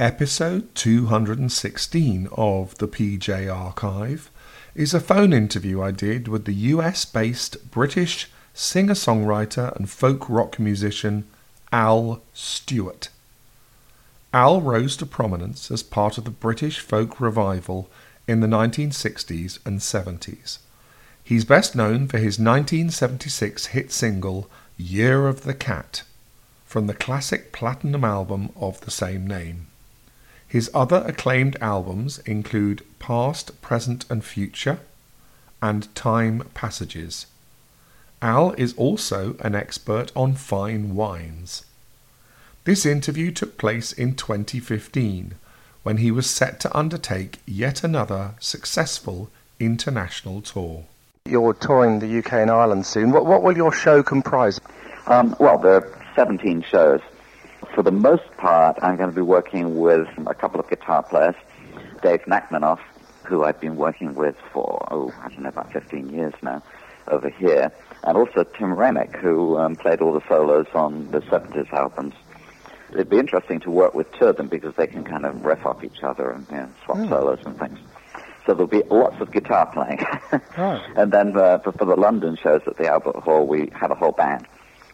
Episode 216 of the PJ Archive is a phone interview I did with the US based British singer songwriter and folk rock musician Al Stewart. Al rose to prominence as part of the British folk revival in the 1960s and 70s. He's best known for his 1976 hit single Year of the Cat from the classic platinum album of the same name. His other acclaimed albums include Past, Present and Future and Time Passages. Al is also an expert on fine wines. This interview took place in 2015 when he was set to undertake yet another successful international tour. You're touring the UK and Ireland soon. What, what will your show comprise? Um, well, there are 17 shows. For the most part, I'm going to be working with a couple of guitar players. Dave Nachmanoff, who I've been working with for, oh, I don't know, about 15 years now over here. And also Tim Renwick, who um, played all the solos on the 70s albums. It'd be interesting to work with two of them because they can kind of riff off each other and you know, swap mm. solos and things. So there'll be lots of guitar playing. oh. And then uh, for, for the London shows at the Albert Hall, we have a whole band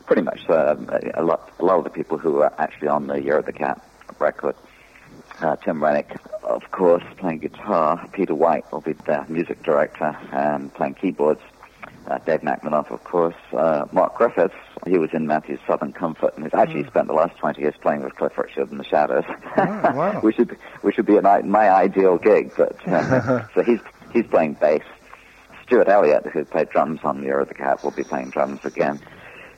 pretty much uh, a lot a lot of the people who are actually on the Year of the Cat record. Uh, Tim Renwick, of course, playing guitar. Peter White will be the music director and playing keyboards. Uh, Dave Nachmanoff, of course. Uh, Mark Griffiths, he was in Matthew's Southern Comfort, and he's actually mm. spent the last 20 years playing with Cliff Richard in the Shadows. Oh, wow. which should be, which should be an, my ideal gig, but uh, so he's he's playing bass. Stuart Elliott, who played drums on the Year of the Cat, will be playing drums again.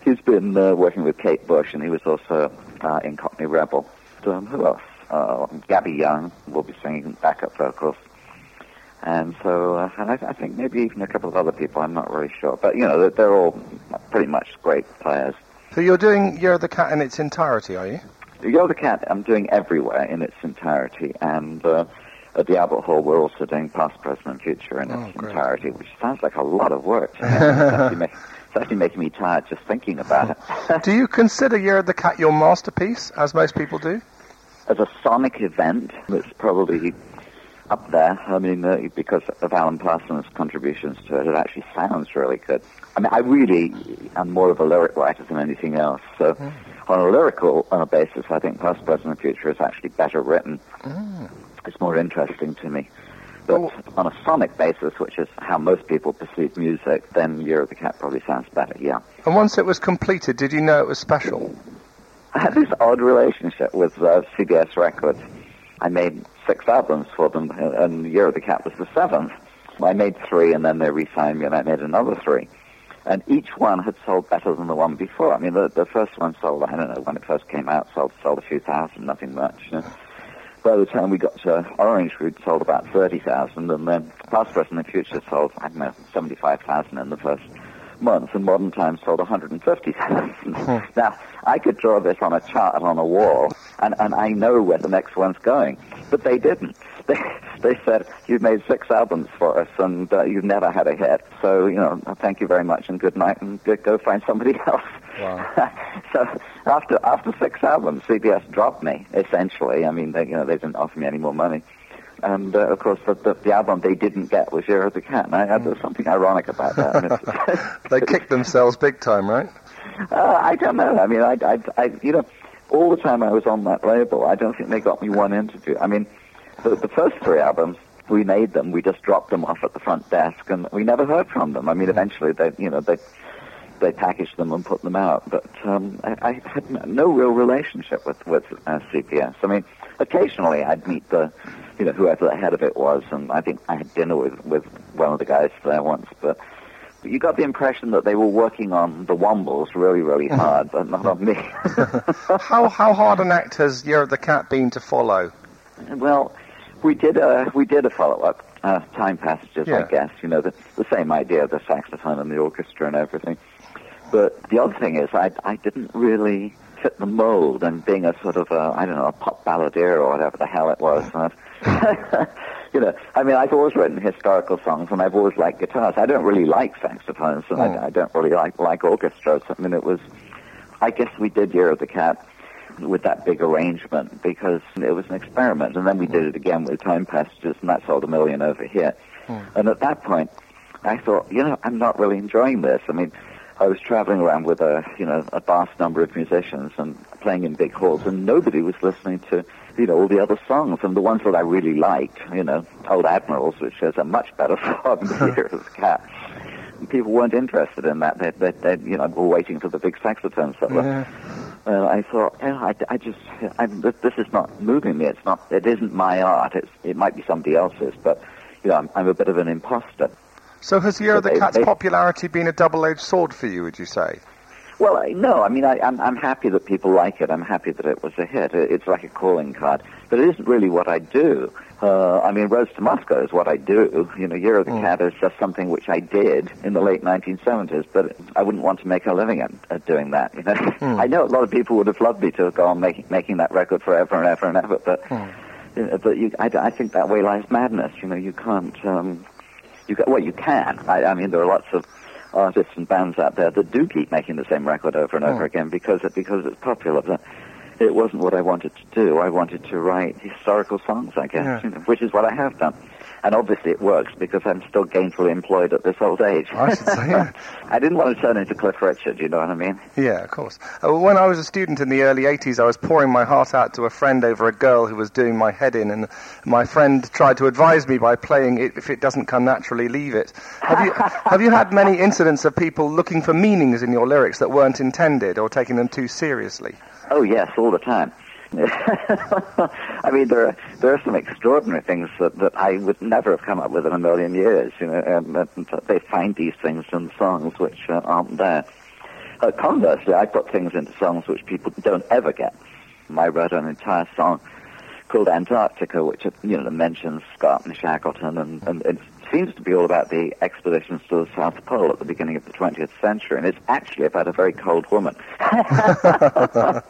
He's been uh, working with Kate Bush, and he was also uh, in Cockney Rebel. Um, who else? Uh, Gabby Young will be singing backup vocals. And so, uh, and I, I think maybe even a couple of other people, I'm not really sure. But, you know, they're, they're all pretty much great players. So you're doing You're the Cat in its entirety, are you? You're the Cat, I'm doing everywhere in its entirety. And uh, at the Albert Hall, we're also doing Past, Present, and Future in its oh, entirety, which sounds like a lot of work. It's actually making me tired just thinking about it. do you consider Year of the Cat your masterpiece, as most people do? As a sonic event, it's probably up there. I mean, uh, because of Alan Parsons' contributions to it, it actually sounds really good. I mean, I really am more of a lyric writer than anything else. So, mm. on a lyrical uh, basis, I think Past, Present, and Future is actually better written. Mm. It's more interesting to me. But on a sonic basis, which is how most people perceive music, then Year of the Cat probably sounds better, yeah. And once it was completed, did you know it was special? I had this odd relationship with uh, CBS Records. I made six albums for them, and Year of the Cat was the seventh. I made three, and then they re-signed me, and I made another three. And each one had sold better than the one before. I mean, the, the first one sold, I don't know, when it first came out, sold, sold a few thousand, nothing much. You know? By the time we got to Orange, we'd sold about 30,000, and then Past, Present, and Future sold, I don't know, 75,000 in the first month, and Modern Times sold 150,000. Hmm. Now, I could draw this on a chart on a wall, and, and I know where the next one's going, but they didn't. They, they said, you've made six albums for us, and uh, you've never had a hit, so, you know, thank you very much, and good night, and go, go find somebody else. Wow. so after after six albums, CBS dropped me essentially. I mean, they you know they didn't offer me any more money. And uh, of course, the, the, the, album they didn't get was Year of the Cat. And I, uh, there's something ironic about that. they kicked themselves big time, right? Uh, I don't know. I mean, I, I, I, you know, all the time I was on that label, I don't think they got me one interview. I mean, the, the first three albums, we made them, we just dropped them off at the front desk, and we never heard from them. I mean, eventually they, you know, they they packaged them and put them out. But um, I, I had no real relationship with with uh, CBS. I mean, occasionally I'd meet the, you know, whoever the head of it was, and I think I had dinner with with one of the guys there once, but. You got the impression that they were working on the Wombles really, really hard, but not on me. how how hard an act has Year of the Cat been to follow? Well, we did a we did a follow up uh, time passages, yeah. I guess. You know, the, the same idea, the saxophone and the orchestra and everything. But the other thing is, I, I didn't really fit the mold and being a sort of a, I don't know, a pop balladeer or whatever the hell it was. you know, I mean, I've always written historical songs and I've always liked guitars. I don't really like saxophones and I, hmm. I don't really like, like orchestras. I mean, it was, I guess we did Year of the Cat with that big arrangement because it was an experiment. And then we did hmm. it again with time passages, and that sold a million over here. Hmm. And at that point, I thought, you know, I'm not really enjoying this. I mean, I was traveling around with a, you know, a vast number of musicians and playing in big halls, and nobody was listening to, you know, all the other songs. And the ones that I really liked, you know, Old Admirals, which is a much better song than Year Cat. And people weren't interested in that. They, they, they, you know, were waiting for the big saxophone solo. Yeah. I thought, know, I, I just, I, this this is not moving me. It's not, it isn't my art. It's, it might be somebody else's, but, you know, I'm, I'm a bit of an imposter. So has Year of the they- Cat's they- popularity been a double-edged sword for you, would you say? Well, I, no, I mean, I, I'm, I'm happy that people like it. I'm happy that it was a hit. It, it's like a calling card, but it isn't really what I do. Uh, I mean, Roads to Moscow is what I do. You know, Year of the Cat is just something which I did in the late 1970s, but I wouldn't want to make a living at, at doing that. You know, I know a lot of people would have loved me to go on making making that record forever and ever and ever, but you know, but you, I, I think that way lies madness. You know, you can't. Um, you ca well, you can. I, I mean, there are lots of artists and bands out there that do keep making the same record over and over oh. again because it, because it's popular. But it wasn't what I wanted to do. I wanted to write historical songs, I guess, Yeah. you know, which is what I have done. And obviously it works because I'm still gainfully employed at this old age. I should say, yeah. I didn't want to turn into Cliff Richard, you know what I mean? Yeah, of course. Uh, well, when I was a student in the early 80s, I was pouring my heart out to a friend over a girl who was doing my head in, and my friend tried to advise me by playing it, if it doesn't come naturally, leave it. Have you, have you had many incidents of people looking for meanings in your lyrics that weren't intended or taking them too seriously? Oh yes, all the time. I mean, there are there are some extraordinary things that, that I would never have come up with in a million years. You know, and, and they find these things in songs which uh, aren't there. Uh, conversely, I put things into songs which people don't ever get. I wrote an entire song called Antarctica, which you know mentions Scott and Shackleton, and, and it seems to be all about the expeditions to the South Pole at the beginning of the 20th century, and it's actually about a very cold woman. but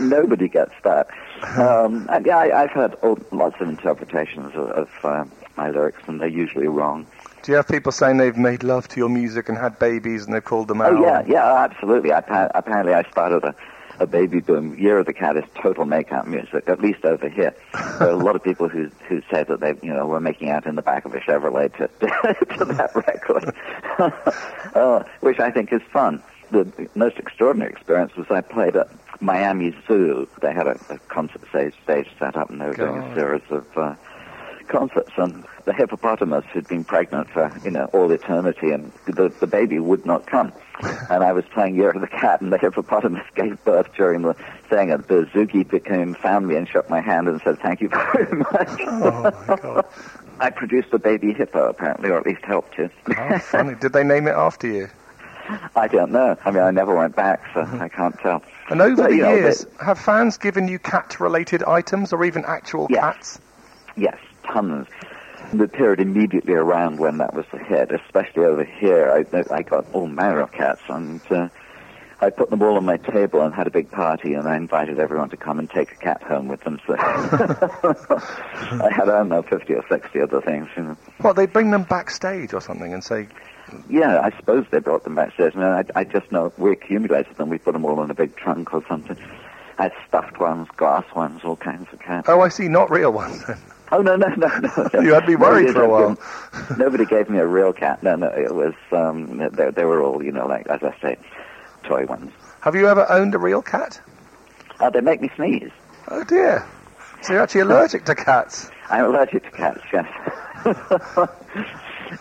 nobody gets that. Um, and yeah, I, I've heard all, lots of interpretations of, of uh, my lyrics, and they're usually wrong. Do you have people saying they've made love to your music and had babies and they've called them out? Oh yeah, yeah, absolutely. I, apparently, I started a, a baby boom. Year of the Cat is total make-out music, at least over here. there are a lot of people who who say that they, you know, were making out in the back of a Chevrolet to to that record, uh, which I think is fun. The most extraordinary experience was I played at Miami Zoo. They had a, a concert stage, stage set up, and they were doing a series of. Uh, concerts and the hippopotamus had been pregnant for you know all eternity and the the baby would not come and I was playing Year of the Cat and the hippopotamus gave birth during the thing and the zookeeper came found me and shook my hand and said thank you very much Oh, my God. I produced a baby hippo apparently or at least helped to How funny. Did they name it after you? I don't know I mean I never went back so uh-huh. I can't tell And over But, the you know, years, they- have fans given you cat-related items or even actual Yes. cats? Yes, tons. The period immediately around when that was a hit, especially over here, I, I got all manner of cats, and uh, I put them all on my table and had a big party, and I invited everyone to come and take a cat home with them. So I had, I don't know, 50 or 60 other things. You know. What, they bring them backstage or something and say, Yeah, I suppose they brought them backstage. I, mean, I, I just know we accumulated them. We put them all in a big trunk or something. I had stuffed ones, glass ones, all kinds of cats. oh, I see, not real ones. Oh no no no no! You had me worried Nobody for a while. Nobody gave me a real cat. No no, it was um, they, they were all you know like as I say, toy ones. have you ever owned a real cat? Uh, they make me sneeze. Oh, dear. So you're actually allergic to cats. I'm allergic to cats. Yes.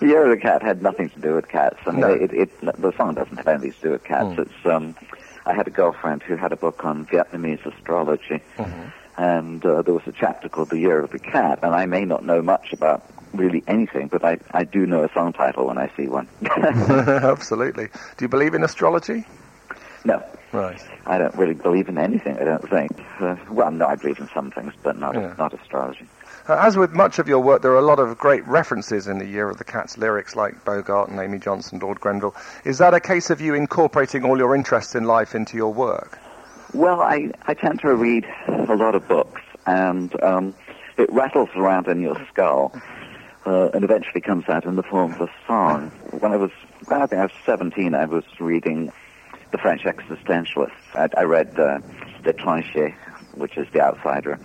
Year of the Cat had nothing to do with cats. I mean, No. it, it, the song doesn't have anything to do with cats. It's um, I had a girlfriend who had a book on Vietnamese astrology, and uh, there was a chapter called The Year of the Cat, and I may not know much about really anything, but I, I do know a song title when I see one. Absolutely. Do you believe in astrology? no, Right. I don't really believe in anything. I don't think. Uh, well, no, I believe in some things, but not Yeah. not astrology. Uh, As with much of your work, there are a lot of great references in the Year of the Cat's lyrics, like Bogart and Amy Johnson, Lord Grenville. Is that a case of you incorporating all your interests in life into your work? Well, I, I tend to read a lot of books, and um, it rattles around in your skull, uh, and eventually comes out in the form of a song. When I was, I think I was 17, I was reading the French existentialists. I, I read uh, L'étranger, which is The Outsider,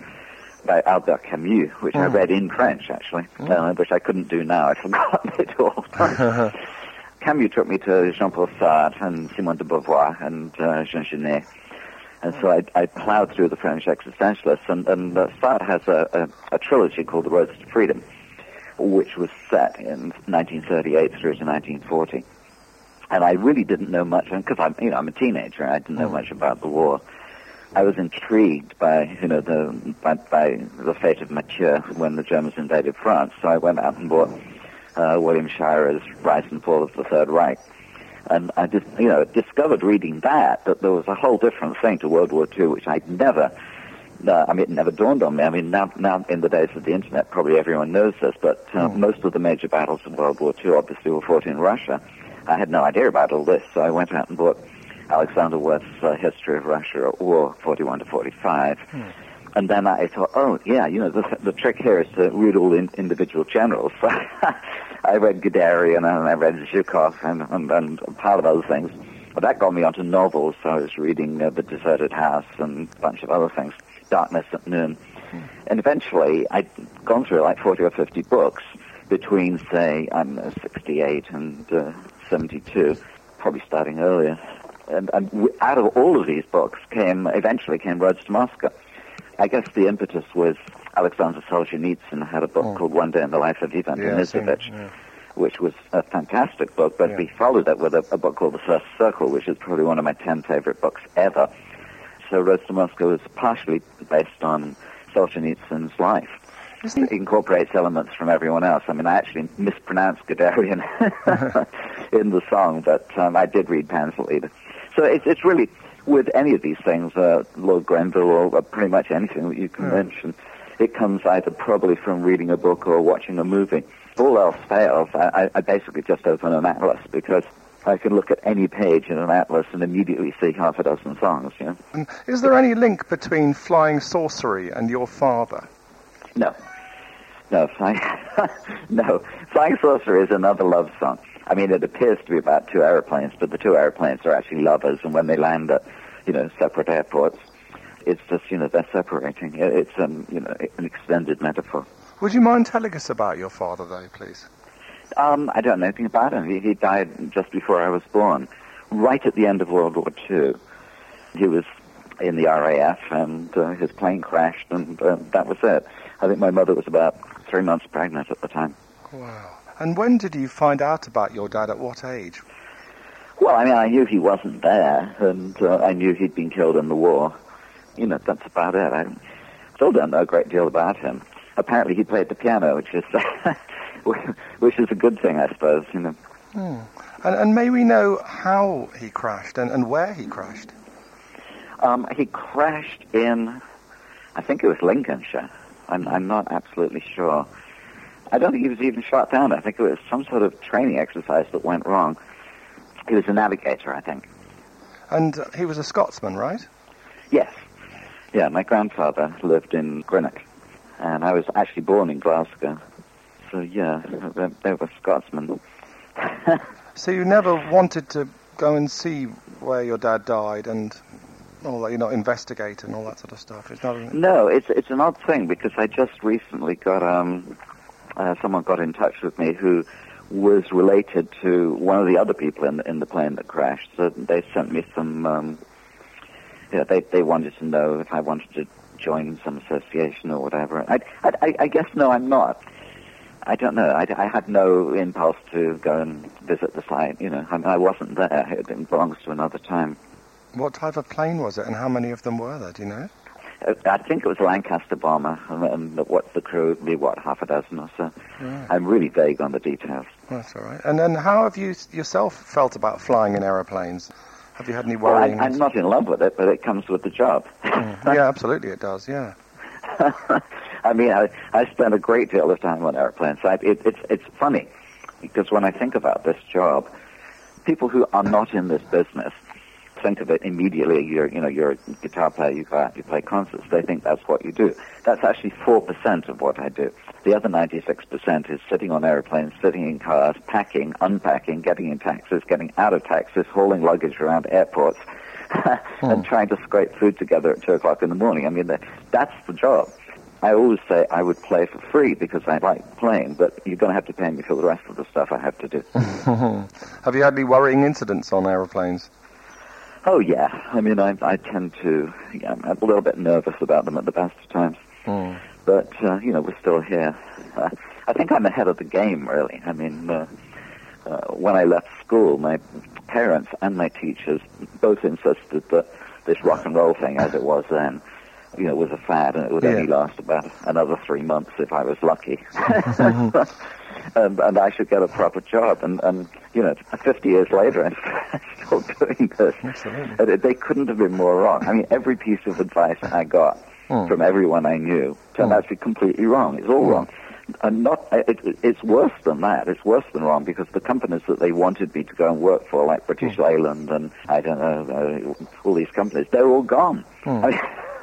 by Albert Camus, which I Mm. read in French, actually, uh, which I couldn't do now. I'd forgotten it all. Camus took me to Jean-Paul Sartre and Simone de Beauvoir and uh, Jean Genet. And so I, I plowed through the French existentialists, and, and uh, Sartre has a, a, a trilogy called The Roads to Freedom, which was set in 1938 through to 1940. And I really didn't know much, because I'm, you know, I'm a teenager, and I didn't know much about the war. I was intrigued by, you know, the by, by the fate of Mathieu when the Germans invaded France. So I went out and bought uh, William Shirer's Rise and Fall of the Third Reich. And I just, you know, discovered reading that that there was a whole different thing to World War II, which I'd never, uh, I mean, it never dawned on me. I mean, now, now in the days of the internet, probably everyone knows this, but uh, most of the major battles in World War II obviously were fought in Russia. I had no idea about all this, so I went out and bought Alexander Werth's uh, History of Russia at War, 41 to 45. And then I thought, oh, yeah, you know, the, the trick here is to read all the in, individual generals. So I read Guderian and I read Zhukov and, and, and a pile of other things. But that got me onto novels. So I was reading uh, The Deserted House and a bunch of other things, Darkness at Noon. And eventually, I'd gone through like 40 or 50 books between, say, I'm uh, 68 and uh, 72, probably starting earlier. And, and out of all of these books came, eventually came Roads to Moscow. I guess the impetus was Alexander Solzhenitsyn had a book called One Day in the Life of Ivan Yeah, I've seen it, Denisovich, yeah. which was a fantastic book, but Yeah. he followed it with a, a book called The First Circle, which is probably one of my ten favorite books ever. So Roads to Moscow is partially based on Solzhenitsyn's life. It incorporates elements from everyone else. I mean, I actually mispronounced Guderian in the song, but um, I did read Panzer So it's, it's really, with any of these things, uh, Lord Grenville or uh, pretty much anything that you can mention, it comes either probably from reading a book or watching a movie. If all else fails, I, I, I basically just open an atlas because I can look at any page in an atlas and immediately see half a dozen songs, you know. Is there any link between flying sorcery and your father? No. No, Flying, no. Flying Sorcery is another love song. I mean, it appears to be about two airplanes, but the two airplanes are actually lovers, and when they land at, you know, separate airports, it's just, you know, they're separating. It's, um, you know, an extended metaphor. Would you mind telling us about your father, though, please? Um, I don't know anything about him. He, he died just before I was born, right at the end of World War II. He was in the RAF, and uh, his plane crashed, and uh, that was it. I think my mother was about three months pregnant at the time. Wow. And when did you find out about your dad? At what age? Well, I mean, I knew he wasn't there, and uh, I knew he'd been killed in the war. You know, that's about it. I still don't know a great deal about him. Apparently, he played the piano, which is which is a good thing, I suppose. You know. And, and may we know how he crashed and, and where he crashed? Um, he crashed in, I think it was Lincolnshire. I'm, I'm not absolutely sure. I don't think he was even shot down. I think it was some sort of training exercise that went wrong. He was a navigator, I think. And he was a Scotsman, right? Yes. Yeah, my grandfather lived in Greenock, and I was actually born in Glasgow. So, yeah, they, they were Scotsmen. So you never wanted to go and see where your dad died and all that, you know, investigate and all that sort of stuff. It's not. No, it's it's an odd thing because I just recently got um, uh, someone got in touch with me who was related to one of the other people in the, in the plane that crashed. So they sent me some. Um, yeah, they they wanted to know if I wanted to join some association or whatever. I I, I, I guess no, I'm not. I don't know. I, I had no impulse to go and visit the site. You know, I, I wasn't there. It belongs to another time. What type of plane was it, and how many of them were there? Do you know? Uh, I think it was a Lancaster bomber, um, um, and, and what the crew would be, what, half a dozen or so. Right. I'm really vague on the details. That's all right. And then, how have you yourself felt about flying in aeroplanes? Have you had any Well, I? I'm not in love with it, but it comes with the job. Mm-hmm. yeah, absolutely, it does. Yeah. I mean, I, I spend a great deal of time on airplanes. I, it, it's, it's funny, because when I think about this job, people who are not in this business think of it immediately. You're, you know, you're a guitar player, you go out, you play concerts. They think that's what you do. That's actually 4% of what I do. The other 96% is sitting on airplanes, sitting in cars, packing, unpacking, getting in taxis, getting out of taxis, hauling luggage around airports, and hmm. trying to scrape food together at two o'clock in the morning. I mean, that, that's the job. I always say I would play for free because I like playing, but you're going to have to pay me for the rest of the stuff I have to do. Have you had any worrying incidents on aeroplanes? Oh yeah, I mean, I, I tend to, yeah, I'm a little bit nervous about them at the best of times. Hmm. But uh, you know, we're still here. Uh, I think I'm ahead of the game, really. I mean, uh, uh, when I left school, my parents and my teachers both insisted that this rock and roll thing, as it was then, you know, was a fad, and it would Yeah. only last about another three months if I was lucky. and, and I should get a proper job. And, and you know, 50 years later, I'm still doing this. Absolutely. They couldn't have been more wrong. I mean, every piece of advice I got Hmm. from everyone I knew turned out to be completely wrong. It's all wrong. And not, it, it- it's worse than that. It's worse than wrong because the companies that they wanted me to go and work for, like British Leyland and I don't know, uh, all these companies, they're all gone. I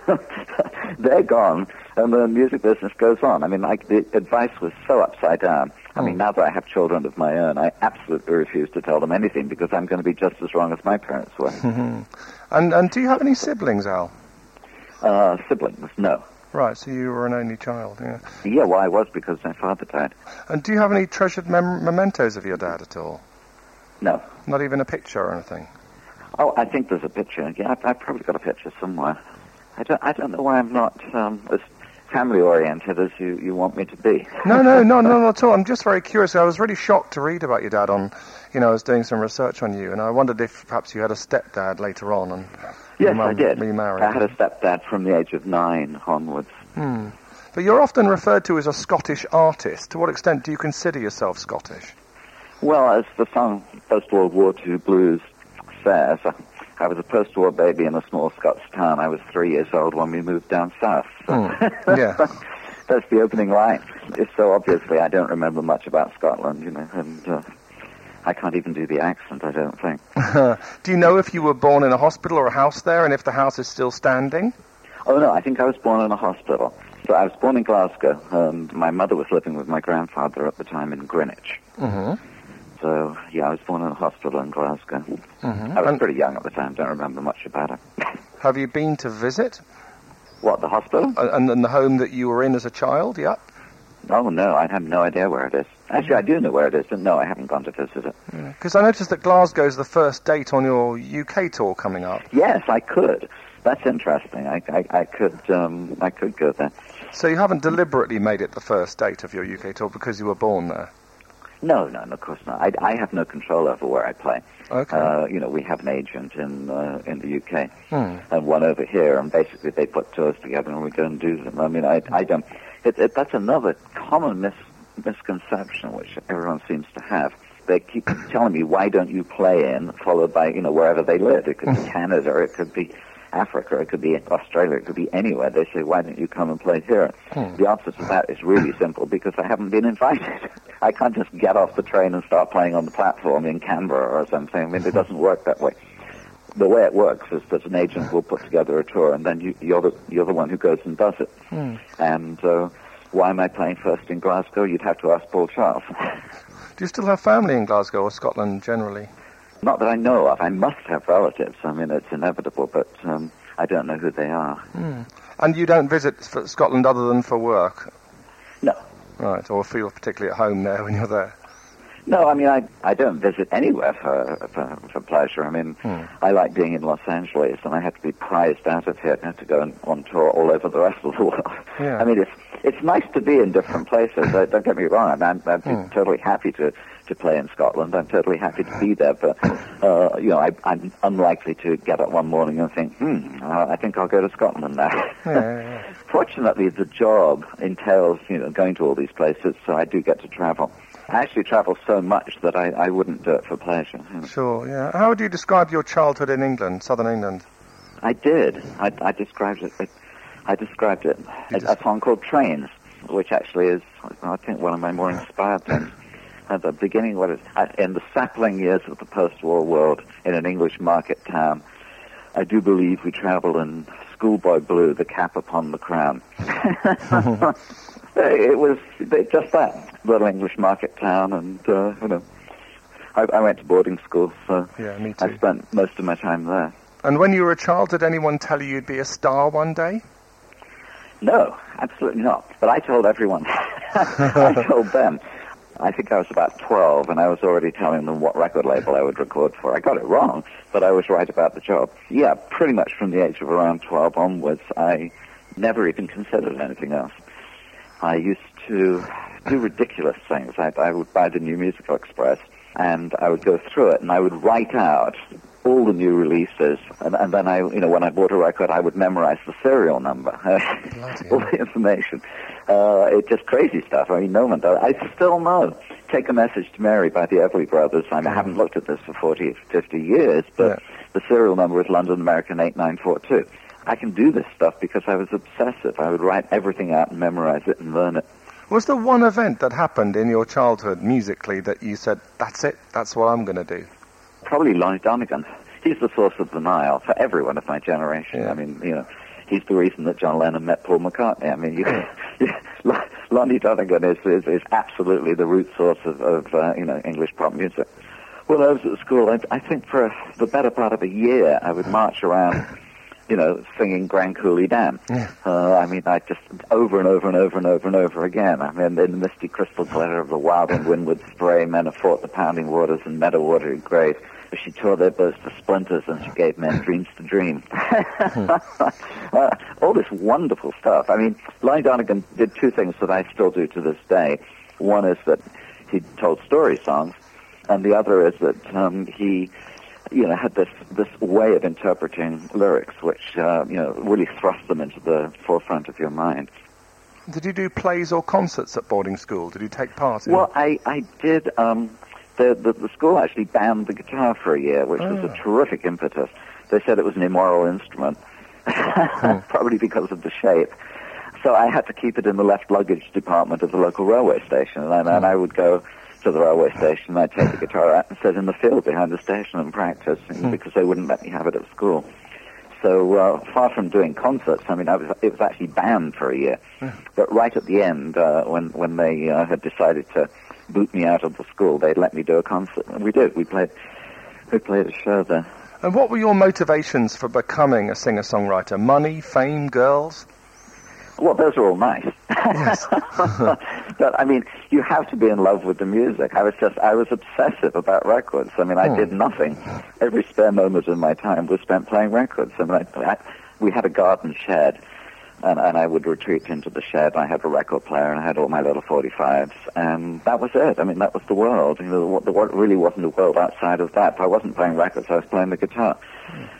mean, they're gone, and the music business goes on. I mean, like the advice was so upside down. I mean, now that I have children of my own, I absolutely refuse to tell them anything because I'm going to be just as wrong as my parents were. And and do you have any siblings, Al? uh, siblings, no. Right, so you were an only child, yeah. Yeah, well, I was because my father died. And do you have any treasured mem- mementos of your dad at all? No. Not even a picture or anything? Oh, I think there's a picture. Yeah, I've, I've probably got a picture somewhere. I don't, I don't know why I'm not um, as family oriented as you, you want me to be. No, no, no, no, not at all. I'm just very curious. I was really shocked to read about your dad on, you know, I was doing some research on you, and I wondered if perhaps you had a stepdad later on and Yes, mum I did. remarried. I had a stepdad from the age of nine onwards. Hmm. But you're often referred to as a Scottish artist. To what extent do you consider yourself Scottish? Well, as the song Post World War II Blues says, I was a post-war baby in a small Scots town. I was three years old when we moved down south. So Hmm. Yeah. That's the opening line. It's so obviously I don't remember much about Scotland, you know, and uh, I can't even do the accent, I don't think. do you know if you were born in a hospital or a house there, and if the house is still standing? Oh, no, I think I was born in a hospital. So I was born in Glasgow, and my mother was living with my grandfather at the time in Greenock. Mm-hmm. So, yeah, I was born in a hospital in Glasgow. Mm-hmm. I was And pretty young at the time, don't remember much about it. have you been to visit? What, the hospital? Uh, And, and the home that you were in as a child? yeah? Oh, no, I have no idea where it is. Actually, I do know where it is, but no, I haven't gone to visit it. Because I noticed that Glasgow's the first date on your UK tour coming up. Yes, I could. That's interesting. I, I, I could, um, I could go there. So you haven't deliberately made it the first date of your UK tour because you were born there. No, no, of course not. I, I have no control over where I play. Okay. Uh, you know, we have an agent in uh, in the UK Hmm. and one over here, and basically they put tours together and we go and do them. I mean, I, I don't. It, it, that's another common mis- misconception which everyone seems to have. They keep telling me, "Why don't you play in?" Followed by, you know, wherever they live. It could be Canada, it could be Africa, it could be Australia, it could be anywhere. They say, "Why don't you come and play here?" The answer to that is really simple because I haven't been invited. I can't just get off the train and start playing on the platform in Canberra or something. I mean, it doesn't work that way. The way it works is that an agent will put together a tour, and then you, you're the you're the one who goes and does it. And uh, why am I playing first in Glasgow? You'd have to ask Paul Charles. Do you still have family in Glasgow or Scotland generally? Not that I know of. I must have relatives. I mean, it's inevitable, but um, I don't know who they are. And you don't visit Scotland other than for work? Right, or feel particularly at home there when you're there? No, I mean, I I don't visit anywhere for for, for pleasure. I mean, hmm. I like being in Los Angeles, and I have to be prized out of here I have to go on, on tour all over the rest of the world. Yeah. I mean, it's it's nice to be in different places. don't get me wrong. I'm, I'd be hmm. totally happy to to play in Scotland. I'm totally happy to be there, but uh, you know, I, I'm unlikely to get up one morning and think, hmm, uh, I think I'll go to Scotland now. Yeah. Fortunately, the job entails, you know, going to all these places, so I do get to travel. I actually travel so much that I, I wouldn't do it for pleasure. you know. Sure, yeah. How would you describe your childhood in England, southern England? I did. I, I described it. it- I described it. A, a song called Trains, which actually is, I think, one of my more inspired things. At the beginning, what in the sapling years of the post-war world, in an English market town, I do believe we travelled in schoolboy blue, the cap upon the crown. it was just that little English market town, and uh, you know, I, I went to boarding school, so Yeah, I spent most of my time there. And when you were a child, did anyone tell you you'd be a star one day? No, absolutely not. But I told everyone. I told them. I think I was about 12, and I was already telling them what record label I would record for. I got it wrong, but I was right about the job. Yeah, pretty much from the age of around 12 onwards, I never even considered anything else. I used to do ridiculous things. I, I would buy the New Musical Express, and I would go through it, and I would write out all the new releases, and, and then I, you know, when I bought a record, I would memorize the serial number, all the information. Uh, it's just crazy stuff. I mean, no one does. I still know. Take a Message to Mary by the Everly Brothers. I, mean, I haven't looked at this for 40, 50 years, but yeah. the serial number is London American 8942. I can do this stuff because I was obsessive. I would write everything out and memorize it and learn it. Was there one event that happened in your childhood musically that you said, that's it, that's what I'm going to do? Probably Lonnie Donegan. He's the source of the Nile for everyone of my generation. Yeah. I mean, you know, he's the reason that John Lennon met Paul McCartney. I mean, you, Lonnie Donegan is, is, is absolutely the root source of, of uh, you know English pop music. Well, I was at school, I, I think for the better part of a year, I would march around, you know, singing Grand Coulee Dam. Yeah. Uh, I mean, I just over and over and over and over and over again. I mean, in the misty crystal glitter of the wild and windward spray, men have fought the pounding waters and meadow watery grave. She tore their boats to splinters and she gave men dreams to dream. uh, all this wonderful stuff. I mean, Lonnie Donegan did two things that I still do to this day. One is that he told story songs, and the other is that um, he you know, had this this way of interpreting lyrics, which uh, you know really thrust them into the forefront of your mind. Did you do plays or concerts at boarding school? Did you take part in? Well, I I did. Um, the, the, the school actually banned the guitar for a year, which oh. was a ah. terrific impetus. They said it was an immoral instrument, hmm. probably because of the shape. So I had to keep it in the left luggage department of the local railway station, and, and I would go to the railway station. And I'd take the guitar out and sit in the field behind the station and practice hmm. because they wouldn't let me have it at school. So uh, far from doing concerts, I mean, I was, it was actually banned for a year. Hmm. But right at the end, uh, when when they uh, had decided to boot me out of the school. They'd let me do a concert, and we did. We played, we played a show there. And what were your motivations for becoming a singer-songwriter? Money, fame, girls? Well, those are all nice. Yes. but I mean, you have to be in love with the music. I was just, I was obsessive about records. I mean, I did hmm. nothing. Every spare moment of my time was spent playing records. I mean, I, I, we had a garden shed, and, and I would retreat into the shed. I had a record player and I had all my little 45s, and that was it. I mean, that was the world. You know, the, world really wasn't a world outside of that. I wasn't playing records, I was playing the guitar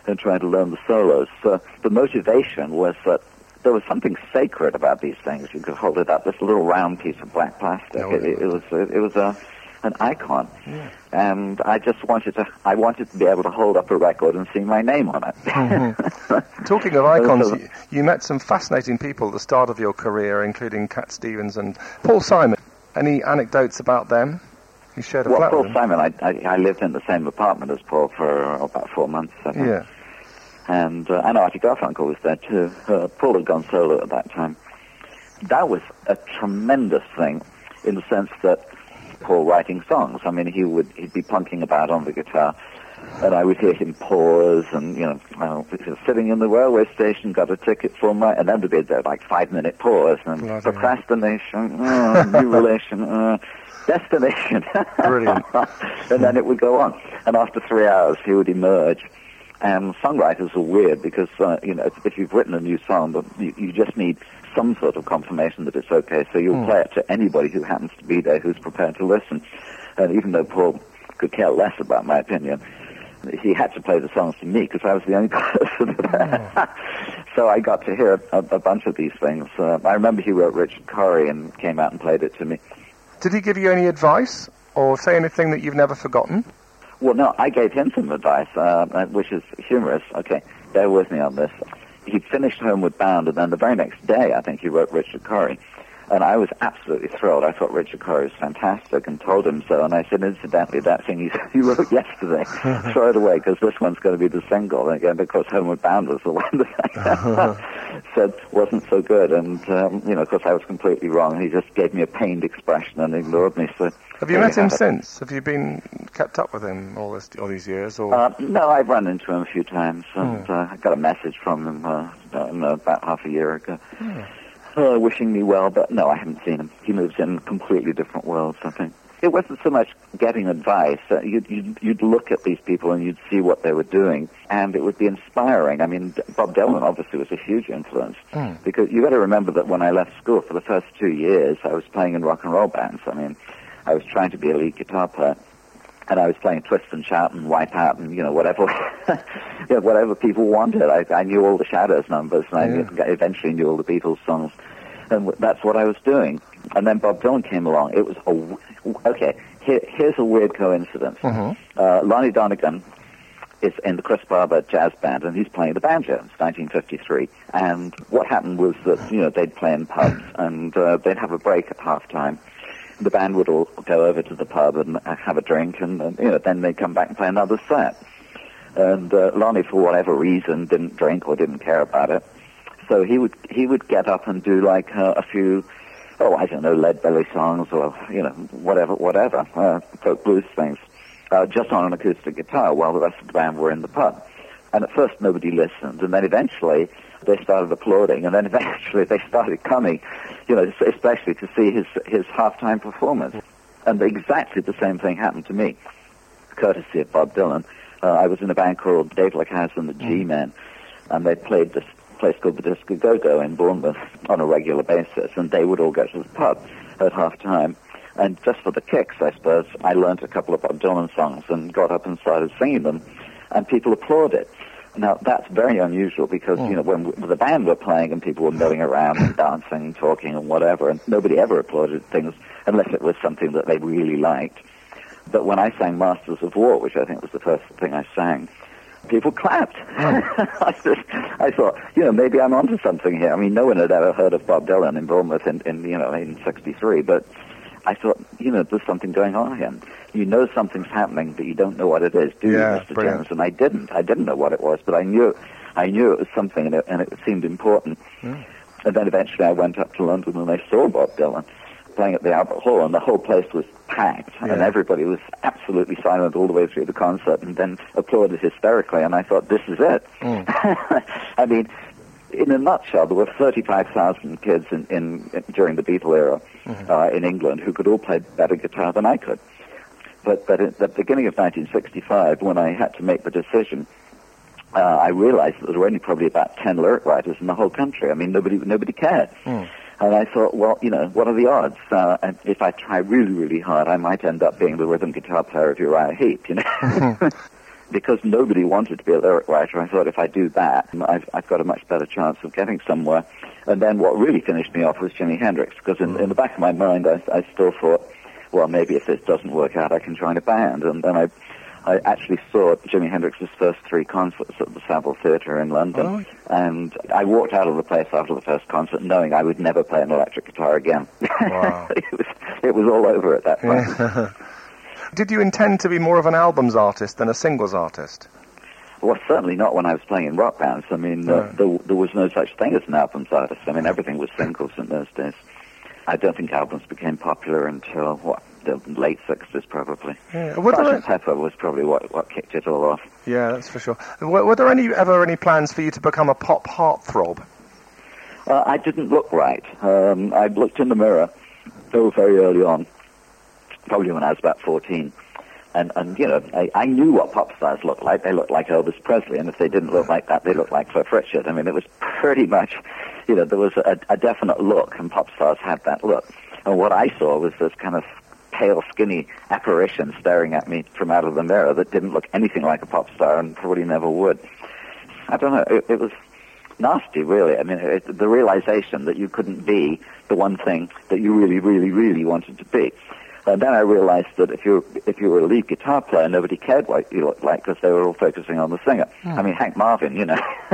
and trying to learn the solos. So the motivation was that there was something sacred about these things. You could hold it up, this little round piece of black plastic. It, it, it was it, it was a an icon. Yeah. And I just wanted to, I wanted to be able to hold up a record and see my name on it. Mm-hmm. Talking of icons, you, you, met some fascinating people at the start of your career, including Cat Stevens and Paul Simon. Any anecdotes about them? You shared a well, flat Paul Simon, I, I, I, lived in the same apartment as Paul for about four months, I think. Yeah. And, uh, and Artie Garfunkel was there too. Uh, Paul had gone solo at that time. That was a tremendous thing in the sense that Paul writing songs. I mean, he would he'd be plunking about on the guitar, and I would hear him pause, and you know, well, sitting in the railway station, got a ticket for my, and then there'd be there like five minute pause, and Bloody procrastination, oh, new relation. Uh, destination. Brilliant. and then it would go on. And after three hours, he would emerge. And songwriters are weird because, uh, you know, if you've written a new song, but you, you just need some sort of confirmation that it's okay. So you'll mm. play it to anybody who happens to be there who's prepared to listen. And even though Paul could care less about my opinion, he had to play the songs to me because I was the only person there. Oh. so I got to hear a, a bunch of these things. Uh, I remember he wrote Richard Cory and came out and played it to me. Did he give you any advice or say anything that you've never forgotten? Well, no, I gave him some advice, uh, which is humorous. Okay, bear with me on this he finished Homeward Bound, and then the very next day, I think he wrote Richard Cory. And I was absolutely thrilled. I thought Richard Cory was fantastic and told him so. And I said, incidentally, that thing you, you wrote yesterday, throw it away because this one's going to be the single. And again, because Homeward Bound was the one that I said wasn't so good. And, um, you know, of course I was completely wrong. And he just gave me a pained expression and ignored me. So have you met him since? Have you been kept up with him all, this, all these years? Or? Uh, no, I've run into him a few times. And, hmm. uh, I got a message from him uh, about half a year ago. Hmm uh, wishing me well, but no, I haven't seen him. He lives in completely different worlds, I think. It wasn't so much getting advice. Uh, you'd, you'd, you'd look at these people and you'd see what they were doing, and it would be inspiring. I mean, Bob Dylan obviously was a huge influence mm. because you got to remember that when I left school for the first two years, I was playing in rock and roll bands. I mean, I was trying to be a lead guitar player and I was playing twist and shout and wipe out and you know whatever, you know, whatever people wanted. I, I knew all the Shadows numbers, and yeah. I eventually knew all the Beatles songs, and that's what I was doing. And then Bob Dylan came along. It was a okay. Here, here's a weird coincidence. Mm-hmm. Uh, Lonnie Donegan is in the Chris Barber Jazz Band, and he's playing the banjo. It's 1953. And what happened was that you know they'd play in pubs, and uh, they'd have a break at halftime the band would all go over to the pub and have a drink, and, and you know, then they'd come back and play another set. And uh, Lonnie, for whatever reason, didn't drink or didn't care about it. So he would he would get up and do like uh, a few, oh I don't know, lead belly songs or you know whatever whatever uh, folk blues things, uh, just on an acoustic guitar while the rest of the band were in the pub. And at first nobody listened, and then eventually they started applauding, and then eventually they started coming, you know, especially to see his his halftime performance. And exactly the same thing happened to me, courtesy of Bob Dylan. Uh, I was in a band called Dave Lacaz and the G-Men, and they played this place called the Disco Go-Go in Bournemouth on a regular basis, and they would all go to the pub at halftime. And just for the kicks, I suppose, I learned a couple of Bob Dylan songs and got up and started singing them, and people applauded. Now that's very unusual because mm. you know when, when the band were playing and people were milling around and dancing, and talking and whatever, and nobody ever applauded things unless it was something that they really liked. But when I sang Masters of War, which I think was the first thing I sang, people clapped. Mm. I, just, I thought, you know, maybe I'm onto something here. I mean, no one had ever heard of Bob Dylan in Bournemouth in, in you know in '63, but I thought, you know, there's something going on here. You know something's happening, but you don't know what it is, do yeah, you, Mr. Brilliant. Jones? And I didn't. I didn't know what it was, but I knew, I knew it was something, and it, and it seemed important. Mm. And then eventually, I went up to London and I saw Bob Dylan playing at the Albert Hall, and the whole place was packed, yeah. and everybody was absolutely silent all the way through the concert, and then applauded hysterically. And I thought, this is it. Mm. I mean, in a nutshell, there were 35,000 kids in, in, in, during the Beatle era mm-hmm. uh, in England who could all play better guitar than I could. But, but at the beginning of 1965, when I had to make the decision, uh, I realized that there were only probably about 10 lyric writers in the whole country. I mean, nobody, nobody cared. Mm. And I thought, well, you know, what are the odds? Uh, and if I try really, really hard, I might end up being the rhythm guitar player of Uriah Heep, you know? because nobody wanted to be a lyric writer, I thought if I do that, I've, I've got a much better chance of getting somewhere. And then what really finished me off was Jimi Hendrix, because in, in the back of my mind, I, I still thought, well, maybe if this doesn't work out, I can join a band. And then I, I actually saw Jimi Hendrix's first three concerts at the Savile Theatre in London. Oh. And I walked out of the place after the first concert knowing I would never play an electric guitar again. Wow. it, was, it was all over at that point. Did you intend to be more of an albums artist than a singles artist? Well, certainly not when I was playing in rock bands. I mean, uh, there, there was no such thing as an albums artist. I mean, everything was singles in those days. I don't think albums became popular until, what, the late 60s, probably. Yeah. Sgt. Pepper was probably what, what kicked it all off. Yeah, that's for sure. Were, were there any ever any plans for you to become a pop heartthrob? Uh, I didn't look right. Um, I looked in the mirror, oh, very early on, probably when I was about 14. And, and you know, I, I knew what pop stars looked like. They looked like Elvis Presley, and if they didn't look like that, they looked like Cliff Richard. I mean, it was pretty much, you know, there was a, a definite look, and pop stars had that look. And what I saw was this kind of pale, skinny apparition staring at me from out of the mirror that didn't look anything like a pop star and probably never would. I don't know. It, it was nasty, really. I mean, it, the realization that you couldn't be the one thing that you really, really, really wanted to be. And then I realized that if you if you were a lead guitar player, nobody cared what you looked like because they were all focusing on the singer. I mean, Hank Marvin, you know,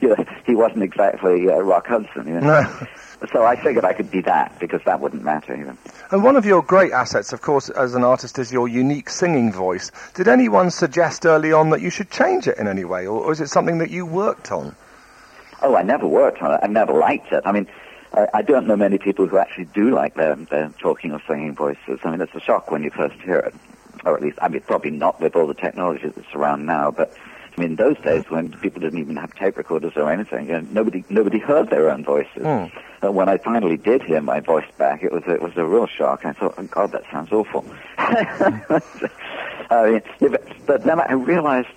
you know he wasn't exactly uh, Rock Hudson. You know? No. So I figured I could be that because that wouldn't matter even. And one of your great assets, of course, as an artist, is your unique singing voice. Did anyone suggest early on that you should change it in any way, or, or is it something that you worked on? Oh, I never worked on it. I never liked it. I mean, I, I don't know many people who actually do like their, their talking or singing voices. I mean, it's a shock when you first hear it, or at least, I mean, probably not with all the technology that's around now, but I mean, those days when people didn't even have tape recorders or anything, you know, nobody nobody heard their own voices. Mm. Uh, when I finally did hear my voice back, it was it was a real shock. I thought, oh God, that sounds awful. I mean, yeah, but, but then I realized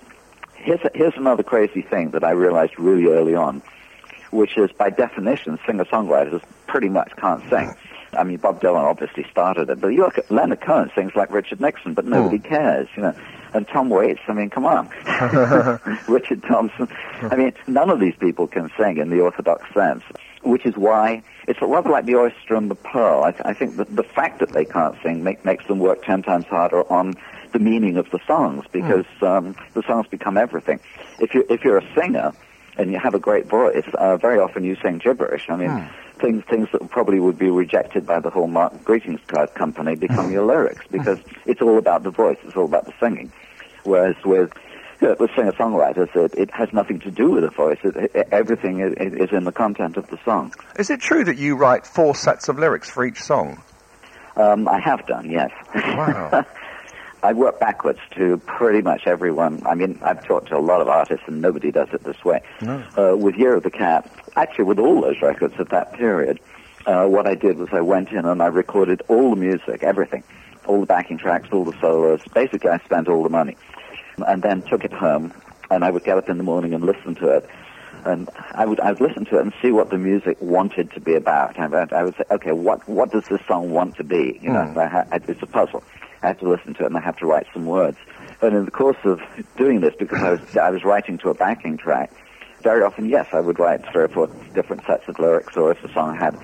here's a, here's another crazy thing that I realized really early on, which is by definition, singer-songwriters pretty much can't sing. I mean, Bob Dylan obviously started it, but you look at Leonard Cohen sings like Richard Nixon, but nobody cares, you know. And Tom Waits, I mean, come on. Richard Thompson. I mean, none of these people can sing in the orthodox sense, which is why it's rather like the oyster and the pearl. I, I think that the fact that they can't sing make, makes them work ten times harder on the meaning of the songs because um, the songs become everything. If you if you're a singer and you have a great voice, uh, very often you sing gibberish. I mean, things things that probably would be rejected by the Hallmark greetings card company become your lyrics because it's all about the voice, it's all about the singing. Whereas with uh, with singer-songwriters, it, it has nothing to do with the voice. It, it, everything is, is in the content of the song. Is it true that you write four sets of lyrics for each song? Um, I have done, yes. Wow. I work backwards to pretty much everyone. I mean, I've talked to a lot of artists, and nobody does it this way. Uh, with Year of the Cat, actually, with all those records of that period, uh, what I did was I went in and I recorded all the music, everything, all the backing tracks, all the solos. Basically, I spent all the money, and then took it home, and I would get up in the morning and listen to it. And I would I would listen to it and see what the music wanted to be about. I would, I would say, okay, what what does this song want to be? You know, I I, it's a puzzle. I have to listen to it and I have to write some words. And in the course of doing this, because I was I was writing to a backing track, very often, yes, I would write three or four different sets of lyrics, or if the song had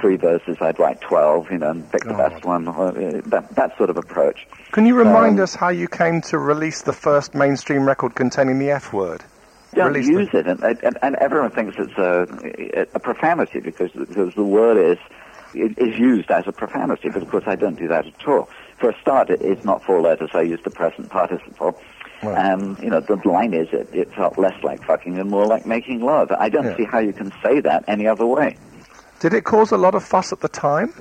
three verses, I'd write twelve, you know, and pick the best one. Or, uh, that that sort of approach. Can you remind Um, us how you came to release the first mainstream record containing the F word? don't Release use it, and, and, and everyone thinks it's a, a profanity because because the word is is used as a profanity. But of course, I don't do that at all. For a start, it, it's not four letters. I use the present participle. Right. And you know the line is it, it felt less like fucking and more like making love. I don't Yeah. see how you can say that any other way. Did it cause a lot of fuss at the time?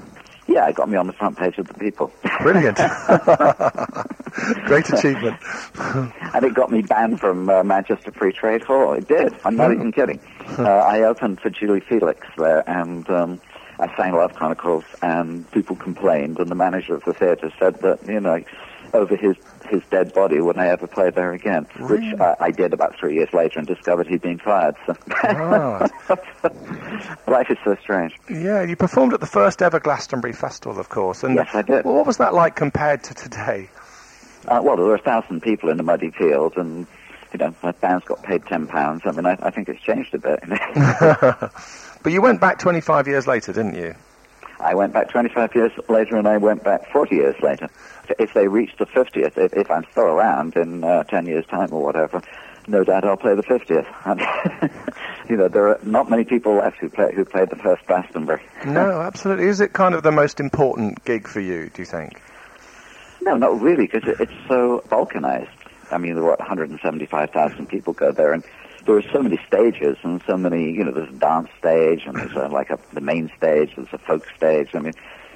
Yeah, it got me on the front page of the People, Brilliant. Great achievement. and it got me banned from uh, Manchester Free Trade Hall. It did. I'm not even kidding. Uh, I opened for Julie Felix there, and um, I sang Love Chronicles, and people complained, and the manager of the theatre said that you know, over his his dead body, would I ever play there again? Which uh, I did about three years later, and discovered he'd been fired. So Ah. life is so strange. Yeah, you performed at the first ever Glastonbury Festival, of course. And Yes, I did. Well, what was that like compared to today? Uh, well, there were a thousand people in the muddy field, and you know, my bands got paid ten pounds. I mean, I, I think it's changed a bit. But you went back 25 years later, didn't you? I went back 25 years later, and I went back 40 years later. If they reach the 50th, if, if I'm still around in uh, 10 years' time or whatever, no doubt I'll play the 50th. And, you know, there are not many people left who play who played the first Glastonbury. No, absolutely. Is it kind of the most important gig for you, do you think? No, not really, because it, it's so balkanized. I mean, there were 175,000 people go there, and there are so many stages and so many. You know, there's a dance stage, and there's a, like a the main stage. There's a folk stage. I mean,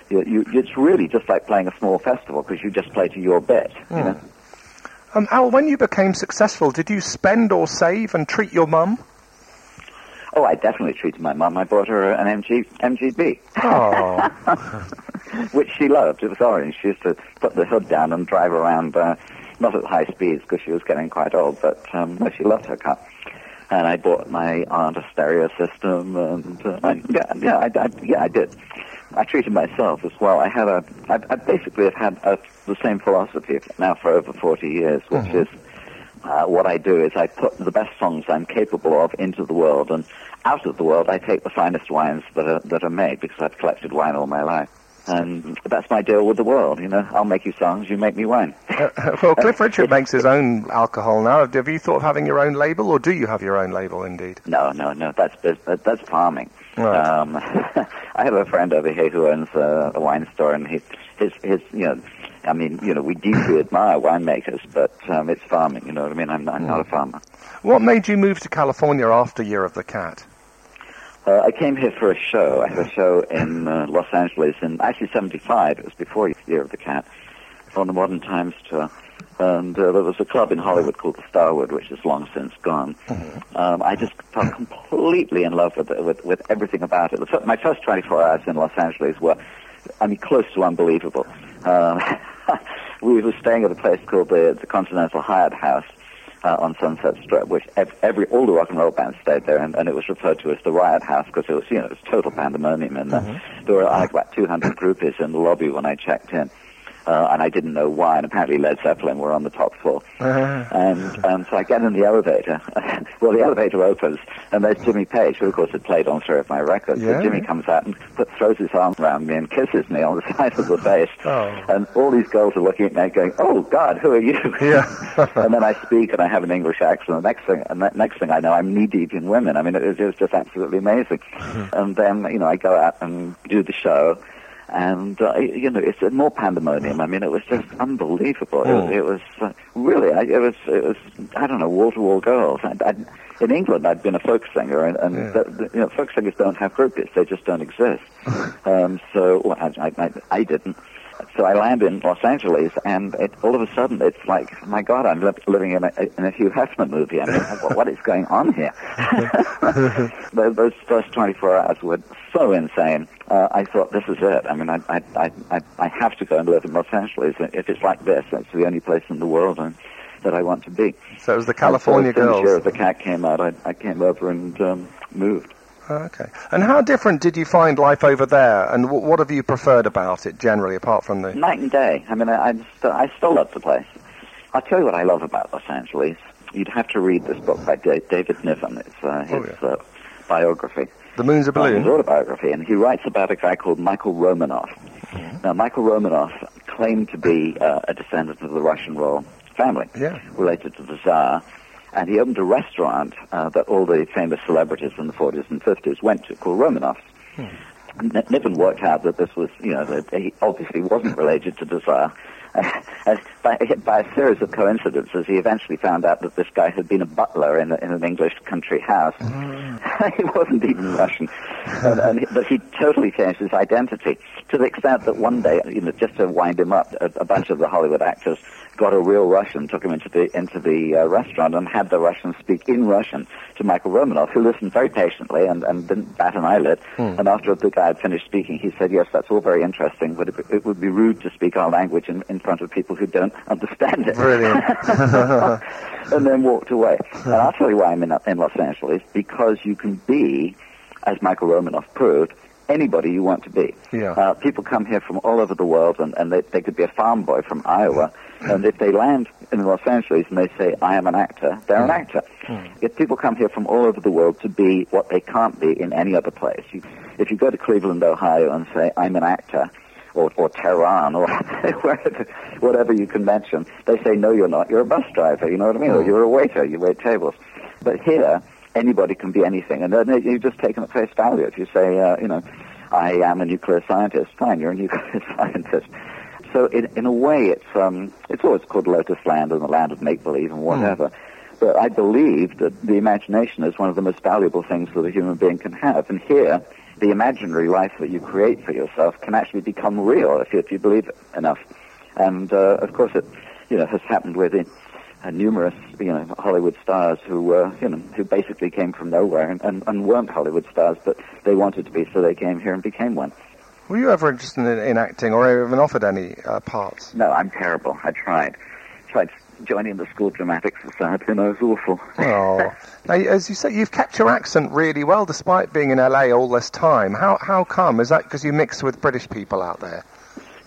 you, you, it's really just like playing a small festival because you just play to your bit. You know. Um, Al, when you became successful, did you spend or save and treat your mum? Oh, I definitely treated my mum. I bought her an MG, MGB, Oh, which she loved. It was orange. She used to put the hood down and drive around, uh, not at high speeds because she was getting quite old, but um, no, she loved her car. And I bought my aunt a stereo system, and uh, I, yeah, yeah, I, I, yeah, I did. I treated myself as well. I had a, I, I basically have had a, the same philosophy now for over 40 years, which is uh, what I do is I put the best songs I'm capable of into the world, and out of the world I take the finest wines that are that are made because I've collected wine all my life. And that's my deal with the world, you know. I'll make you songs, you make me wine. Uh, well, Cliff Richard makes his own alcohol now. Have you thought of having your own label, or do you have your own label indeed? No, no, no. That's bus- that's farming. Right. Um, I have a friend over here who owns a, a wine store, and he, his, his, you know, I mean, you know, we deeply admire winemakers, but um, it's farming. You know what I mean? I'm, I'm not a farmer. What made you move to California after Year of the Cat? Uh, I came here for a show. I had a show in uh, Los Angeles in actually '75. It was before Year of the Cat on the Modern Times tour. And uh, there was a club in Hollywood called the Starwood, which is long since gone. Um, I just fell completely in love with, with with everything about it. My first 24 hours in Los Angeles were, I mean, close to unbelievable. Um, we were staying at a place called the, the Continental Hyatt House, uh, on Sunset Strip, which ev- every all the rock and roll bands stayed there, and, and it was referred to as the Riot House because it was you know it was total pandemonium, and uh, there were like about 200 groupies in the lobby when I checked in. Uh, and I didn't know why, and apparently Led Zeppelin were on the top floor. And um, so I get in the elevator. well, the elevator opens, and there's Jimmy Page, who of course had played on three of my records. Yeah. So Jimmy comes out and put, throws his arm around me and kisses me on the side of the face. Oh. And all these girls are looking at me going, "Oh God, who are you?" Yeah. and then I speak and I have an English accent. The next thing, and the next thing I know, I'm knee deep in women. I mean, it it was just absolutely amazing. and then you know, I go out and do the show, and uh, you know, it's more pandemonium. I mean, it was just unbelievable. It was, it was uh, really, I, it was, it was, I don't know, wall to wall girls. I, I, in England, I'd been a folk singer, and, and Yeah. the, you know, folk singers don't have groupies; they just don't exist. um, so well, I, I, I, I didn't. So I land in Los Angeles, and it, all of a sudden, it's like, my God, I'm li- living in a, in a Hugh Hefner movie. I mean, what, what is going on here? Those those first 24 hours were so insane. Uh, I thought, this is it. I mean, I, I, I, I, have to go and live in Los Angeles. If it's like this, it's the only place in the world uh, that I want to be. So it was the California and so as soon Year girls. of the Cat came out, I, I came over and um, moved. Oh, Okay. And how different did you find life over there? And w- what have you preferred about it generally, apart from the? Night and day. I mean, I, I, just, I still love the place. I'll tell you what I love about Los Angeles. You'd have to read this book by Da- David Niven. It's uh, his Oh, yeah. uh, biography. The moon's a Uh, his balloon. autobiography, and he writes about a guy called Michael Romanoff. Mm-hmm. Now, Michael Romanoff claimed to be uh, a descendant of the Russian royal family, Yeah. related to the Tsar, and he opened a restaurant uh, that all the famous celebrities in the 40s and 50s went to, called Romanoff's. Hmm. Niven worked out that this was, you know, that he obviously wasn't related to the Tsar. By, by a series of coincidences, he eventually found out that this guy had been a butler in, a, in an English country house. he wasn't even Russian, and, and, but he totally changed his identity to the extent that one day, you know, just to wind him up, a, a bunch of the Hollywood actors got a real Russian, took him into the into the uh, restaurant, and had the Russian speak in Russian to Michael Romanoff, who listened very patiently and, and didn't bat an eyelid. And after the guy had finished speaking, he said, "Yes, that's all very interesting, but it, it would be rude to speak our language in, in front of people who don't understand it." Brilliant. and then walked away. And I'll tell you why I'm in, in Los Angeles, because you can be, as Michael Romanoff proved, anybody you want to be. Yeah. Uh, people come here from all over the world, and, and they, they could be a farm boy from Iowa, hmm. and if they land in Los Angeles and they say, I am an actor, they're an hmm. actor. Hmm. If people come here from all over the world to be what they can't be in any other place, you, if you go to Cleveland, Ohio, and say, I'm an actor, or, or Tehran, or whatever you can mention, they say, no, you're not. You're a bus driver, you know what I mean? Or you're a waiter, you wait tables. But here, anybody can be anything, and then you just take them at face value. If you say, uh, you know, I am a nuclear scientist, fine, you're a nuclear scientist. So in, in a way, it's um, it's always called Lotus Land and the land of make believe and whatever. But I believe that the imagination is one of the most valuable things that a human being can have. And here, the imaginary life that you create for yourself can actually become real if you, if you believe it enough. And uh, of course, it you know has happened with it, uh, numerous you know Hollywood stars who uh, you know who basically came from nowhere and, and, and weren't Hollywood stars, but they wanted to be, so they came here and became one. Were you ever interested in, in acting, or even offered any uh, parts? No, I'm terrible. I tried. Tried joining the School Dramatic Society, and I was awful. Oh, now, as you say, you've kept your accent really well despite being in LA all this time. How how come? Is that because you mix with British people out there?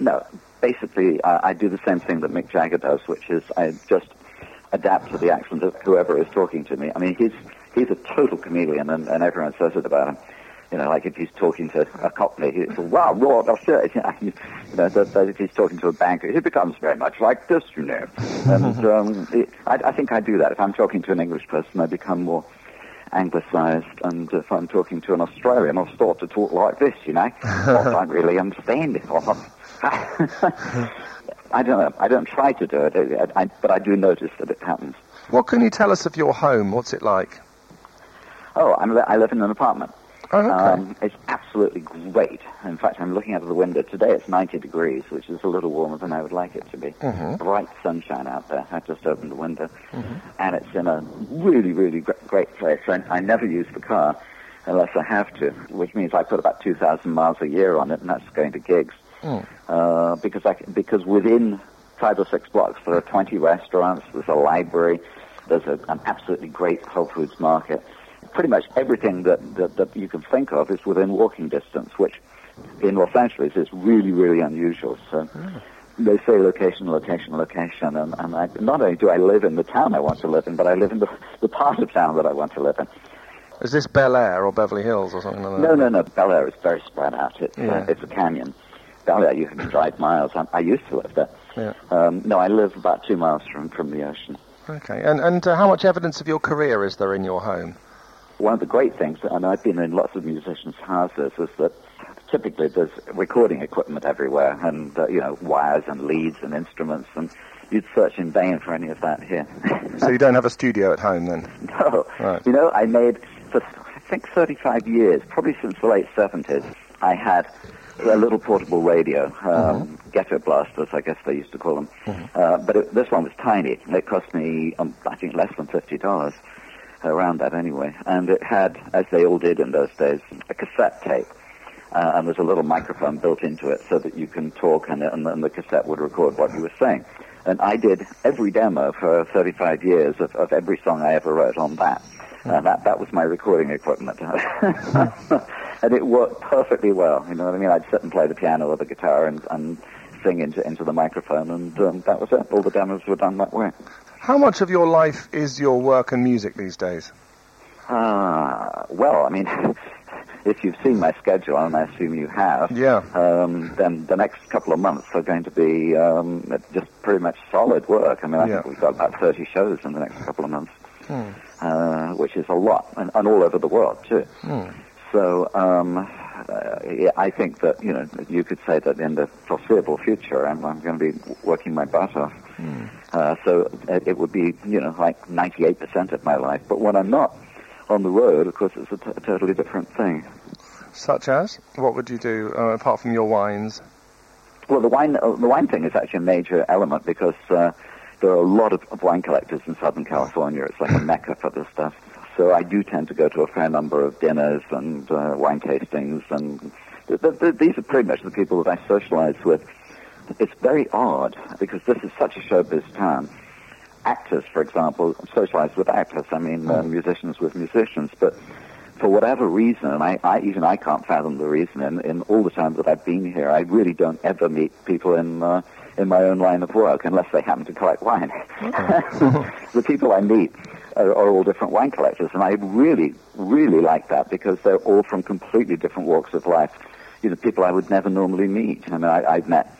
No, basically, uh, I do the same thing that Mick Jagger does, which is I just adapt to the accent of whoever is talking to me. I mean, he's he's a total chameleon, and, and everyone says it about him. You know, like if he's talking to a Cockney, he's wow, raw, that's it. You know, that, that if he's talking to a banker, he becomes very much like this, you know. And um, it, I, I think I do that. If I'm talking to an English person, I become more anglicised, and if I'm talking to an Australian, I'll start to talk like this, you know. I don't really understand it. I don't know. I don't try to do it, I, I, but I do notice that it happens. What can you tell us of your home? What's it like? Oh, I'm, I live in an apartment. Oh, okay. Um, it's absolutely great. In fact, I'm looking out of the window. Today it's 90 degrees, which is a little warmer than I would like it to be. Mhm. Bright sunshine out there. I just opened the window. Mm-hmm. And it's in a really, really gr- great place. I, I never use the car unless I have to, which means I put about 2,000 miles a year on it, and that's going to gigs. Mm. Uh, because, I, because within five or six blocks there are 20 restaurants, there's a library, there's a, an absolutely great Whole Foods market. Pretty much everything that, that, that you can think of is within walking distance, which in Los Angeles is really, really unusual. So they say location, location, location, and, and I, not only do I live in the town I want to live in, but I live in the, the part of town that I want to live in. Is this Bel Air or Beverly Hills or something like that? No, no, no. Bel Air is very spread out. It's, Yeah. uh, it's a canyon. Bel Air, you can drive miles. I, I used to live there. Yeah. Um, no, I live about two miles from, from the ocean. Okay. And, and uh, how much evidence of your career is there in your home? One of the great things, and I've been in lots of musicians' houses, is that typically there's recording equipment everywhere, and uh, you know wires and leads and instruments, and you'd search in vain for any of that here. So you don't have a studio at home then? No. Right. You know, I made, for I think 35 years, probably since the late 70s, I had a little portable radio, um, ghetto blasters, I guess they used to call them. Uh, but it, this one was tiny. It cost me, um, I think, less than $50, around that anyway. And it had, as they all did in those days, a cassette tape. Uh, and there's a little microphone built into it so that you can talk and, and, and the cassette would record what you were saying. And I did every demo for 35 years of, of every song I ever wrote on that. Uh, that that was my recording equipment, and it worked perfectly well. You know what I mean? I'd sit and play the piano or the guitar and, and sing into into the microphone, and um, that was it. All the demos were done that way. How much of your life is your work and music these days? Ah, well, I mean, if you've seen my schedule, and I assume you have, Yeah. um, then the next couple of months are going to be um, just pretty much solid work. I mean, I Yeah. think we've got about 30 shows in the next couple of months, Hmm. Uh, which is a lot, and, and all over the world, too. Hmm. So um, uh, I think that, you know, you could say that in the foreseeable future, I'm, I'm going to be working my butt off. Uh, so it, it would be, you know, like 98% of my life. But when I'm not on the road, of course, it's a, t- a totally different thing. Such as? What would you do uh, apart from your wines? Well, the wine, uh, the wine thing is actually a major element because uh, there are a lot of, of wine collectors in Southern California. It's like a mecca for this stuff. So I do tend to go to a fair number of dinners and uh, wine tastings, and th- th- th- these are pretty much the people that I socialize with. It's very odd because this is such a showbiz town. Actors, for example, socialize with actors. I mean, uh, musicians with musicians, but for whatever reason, and I, I even I can't fathom the reason. In, in all the time that I've been here, I really don't ever meet people in uh, in my own line of work unless they happen to collect wine. the people I meet are, are all different wine collectors, and I really, really like that because they're all from completely different walks of life. You know, people I would never normally meet. I mean, I, I've met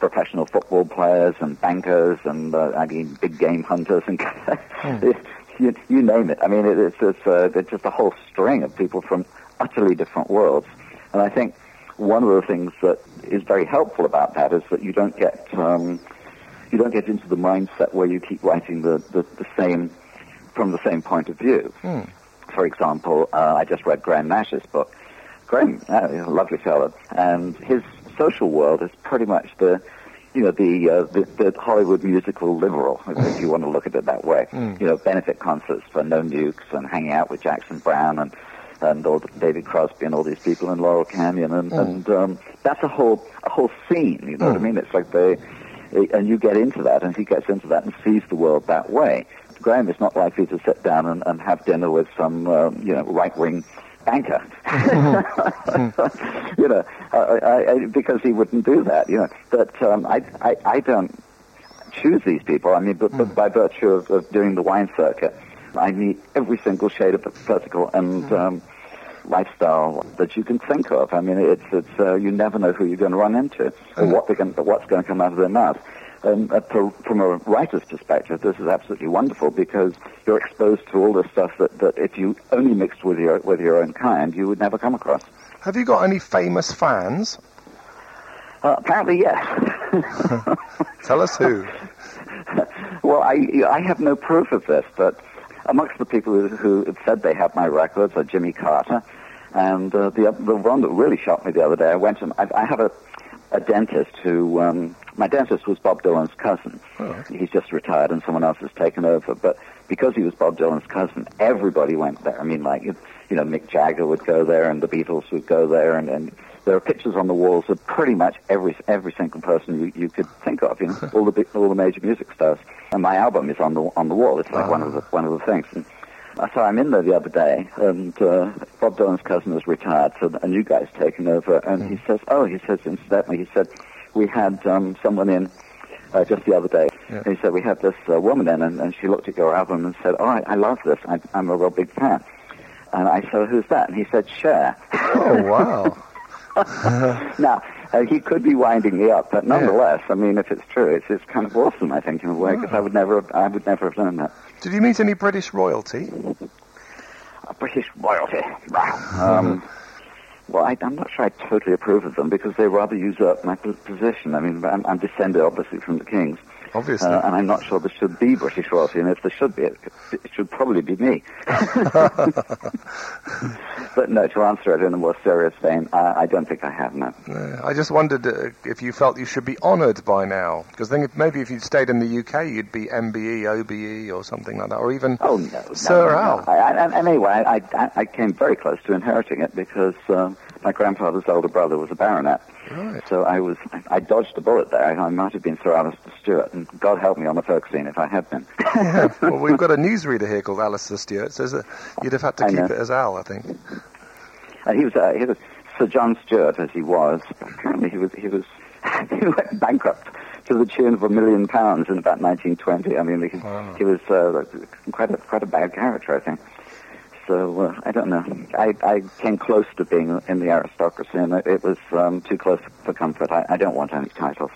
professional football players and bankers and uh, I mean big game hunters and you, you name it. I mean it, it's it's, uh, it's just a whole string of people from utterly different worlds, and I think one of the things that is very helpful about that is that you don't get um, you don't get into the mindset where you keep writing the, the, the same from the same point of view. For example, uh, I just read Graham Nash's book. Graham, uh, a lovely fellow, and his social world is pretty much the, you know, the, uh, the the Hollywood musical liberal, if you want to look at it that way. You know, benefit concerts for No Nukes and hanging out with Jackson Browne and and all David Crosby and all these people in Laurel Canyon, and and um, that's a whole a whole scene. You know what I mean? It's like they, and you get into that, and he gets into that and sees the world that way. Graham is not likely to sit down and, and have dinner with some, um, you know, right-wing banker. you know, I, I, I, because he wouldn't do that. You know, but um, I, I, I don't choose these people. I mean, but, but by virtue of, of doing the wine circuit, I meet every single shade of the political and um, lifestyle that you can think of. I mean, it's it's uh, you never know who you're going to run into or what they're going, what's going to come out of their mouth. Um, uh, from a writer's perspective, this is absolutely wonderful because you're exposed to all this stuff that, that if you only mixed with your with your own kind, you would never come across. Have you got any famous fans? Uh, apparently, yes. Tell us who. well, I I have no proof of this, but amongst the people who, who have said they have my records are Jimmy Carter, and uh, the the one that really shocked me the other day. I went to I, I have a a dentist who um, my dentist was Bob Dylan's cousin. Oh. He's just retired, and someone else has taken over. But because he was Bob Dylan's cousin, everybody went there. I mean, like you know, Mick Jagger would go there, and the Beatles would go there, and, and there are pictures on the walls of pretty much every every single person you, you could think of. You know, all the all the major music stars. And my album is on the on the wall. It's like one of the one of the things. And uh, so I'm in there the other day, and uh, Bob Dylan's cousin has retired, so a new guy's taken over, and he says, "Oh, he says incidentally, he said we had um, someone in uh, just the other day. Yeah. And he said we had this uh, woman in, and, and she looked at your album and said, "Oh, I, I love this. I, I'm a real big fan." And I said, "Who's that?" And he said, "Cher." Oh wow! now, uh, he could be winding me up, but nonetheless, I mean, if it's true, it's, it's kind of awesome, I think, in a way, because I would never, have, I would never have known that. Did you meet any British royalty? British royalty. Wow. Um, well, I, I'm not sure I totally approve of them because they rather usurp my position. I mean, I'm, I'm descended obviously from the kings, Obviously. uh, and I'm not sure there should be British royalty, and if there should be, it, it should probably be me. but no, to answer it in a more serious vein, I, I don't think I have, no. Yeah, I just wondered uh, if you felt you should be honoured by now, because then if, maybe if you'd stayed in the UK, you'd be MBE, OBE, or something like that, or even Oh no, no, Sir no, no. Al. I, I, and anyway, I, I, I came very close to inheriting it because um, my grandfather's older brother was a baronet. Right. So I was, I dodged a bullet there. I, I might have been Sir Alistair Stewart, and God help me on the folk scene if I had been. Yeah. well, we've got a newsreader here called Alistair Stewart. Says you'd have had to I keep know. it as Al, I think. And he was, uh, he was Sir John Stewart, as he was. Apparently, he was, he was, he went bankrupt to the tune of a million pounds in about 1920. I mean, he, Wow. he was uh, quite a quite a bad character, I think. So uh, I don't know. I, I came close to being in the aristocracy, and it, it was um, too close for comfort. I, I don't want any titles.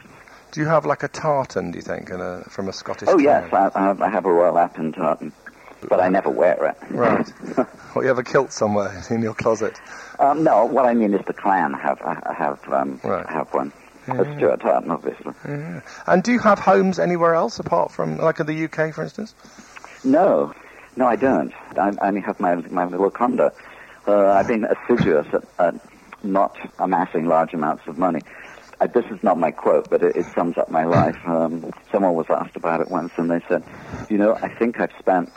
Do you have like a tartan, do you think, a, from a Scottish Oh yes, I, I have- a royal Appin tartan, but I never wear it. Right. or you have a kilt somewhere in your closet. Um, no, what I mean is the clan have have um, Right. have one. A Stuart tartan, obviously. Yeah. And do you have homes anywhere else apart from, like in the UK, for instance? No, no, I don't. I, I only have my my little condo. Uh, I've been assiduous at, at not amassing large amounts of money. Uh, this is not my quote, but it, it sums up my life. Um, someone was asked about it once, and they said, "You know, I think I've spent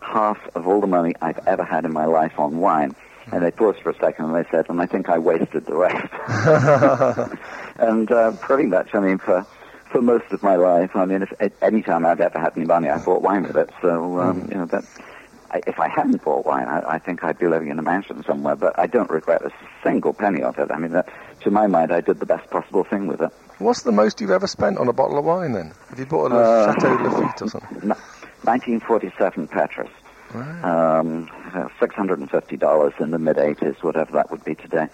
half of all the money I've ever had in my life on wine." And they paused for a second, and they said, "And I think I wasted the rest." and uh, pretty much, I mean, for for most of my life, I mean, if at any time I've ever had any money, I bought wine with it. So, um, you know, that I, if I hadn't bought wine, I, I think I'd be living in a mansion somewhere. But I don't regret a single penny of it. I mean, that, to my mind, I did the best possible thing with it. What's the most you've ever spent on a bottle of wine then? Have you bought a Uh, Chateau Lafite or something? No, 1947 Petrus. Right. Um, uh, $650 in the mid 80s, whatever that would be today.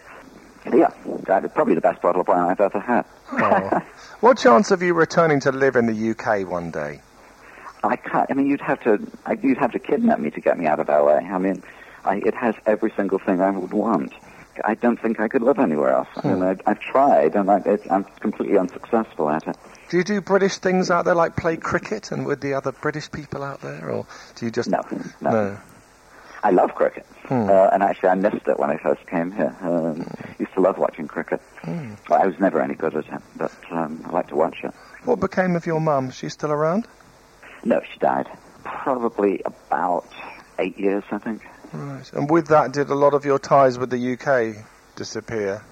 Yeah, probably the best bottle of wine I've ever had. Oh. What chance of you returning to live in the UK one day? I can't. I mean, you'd have to. I, you'd have to kidnap me to get me out of LA. I mean, I, it has every single thing I would want. I don't think I could live anywhere else. I mean, I, I've tried, and I, I'm completely unsuccessful at it. Do you do British things out there, like play cricket and with the other British people out there, or do you just No, no. no? I love cricket, Hmm. uh, and actually, I missed it when I first came here. Um, used to love watching cricket. Hmm. Well, I was never any good at it, but um, I like to watch it. What became of your mum? She's still around? No, she died probably about eight years, I think. Right. And with that, did a lot of your ties with the UK disappear?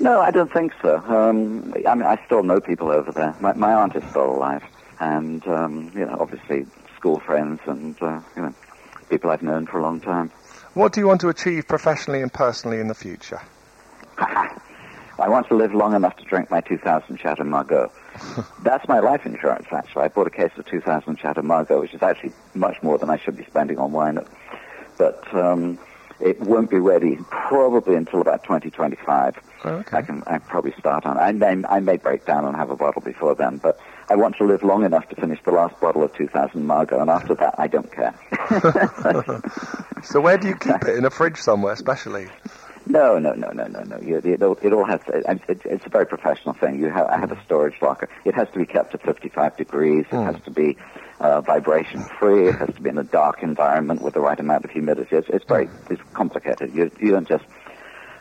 No, I don't think so. Um, I mean, I still know people over there. My, my aunt is still alive, and um, you know, obviously school friends and uh, you know, people I've known for a long time. What do you want to achieve professionally and personally in the future? I want to live long enough to drink my 2000 Chateau Margaux. That's my life insurance, actually. I bought a case of 2000 Chateau Margaux, which is actually much more than I should be spending on wine. But um, It won't be ready probably until about 2025. Oh, okay. I can I probably start on. I may, I may break down and have a bottle before then, but I want to live long enough to finish the last bottle of 2000 Margaux, and after that, I don't care. So where do you keep it? In a fridge somewhere, especially? No, no, no, no, no, no. You, it, all- it all has. To, it, it, it's a very professional thing. You have, I have a storage locker. It has to be kept at 55 degrees. It has to be uh, vibration free. It has to be in a dark environment with the right amount of humidity. It's, it's very it's complicated. You, you don't just.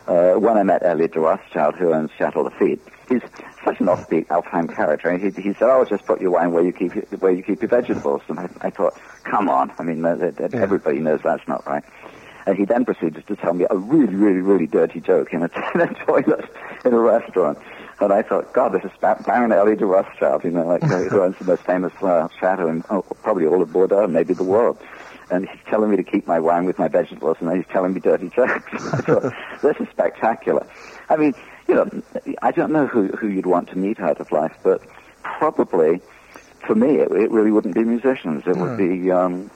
Uh, when I met Elliot de Rothschild, who owns Chateau Lafite, he's such an offbeat Alfheim character. And he, he said, "Oh, just put your wine where you keep your, where you keep your vegetables." And I, I thought, "Come on! I mean, everybody knows that's not right." And he then proceeded to tell me a really, really, really dirty joke in a, in a toilet in a restaurant. And I thought, God, this is Ba- Baron Elie de Rothschild, you know, like who owns the most famous uh, chateau in oh, probably all of Bordeaux, maybe the world. And he's telling me to keep my wine with my vegetables, and then he's telling me dirty jokes. I thought, this is spectacular. I mean, you know, I don't know who, who you'd want to meet out of life, but probably, for me, it, it really wouldn't be musicians. It would be um,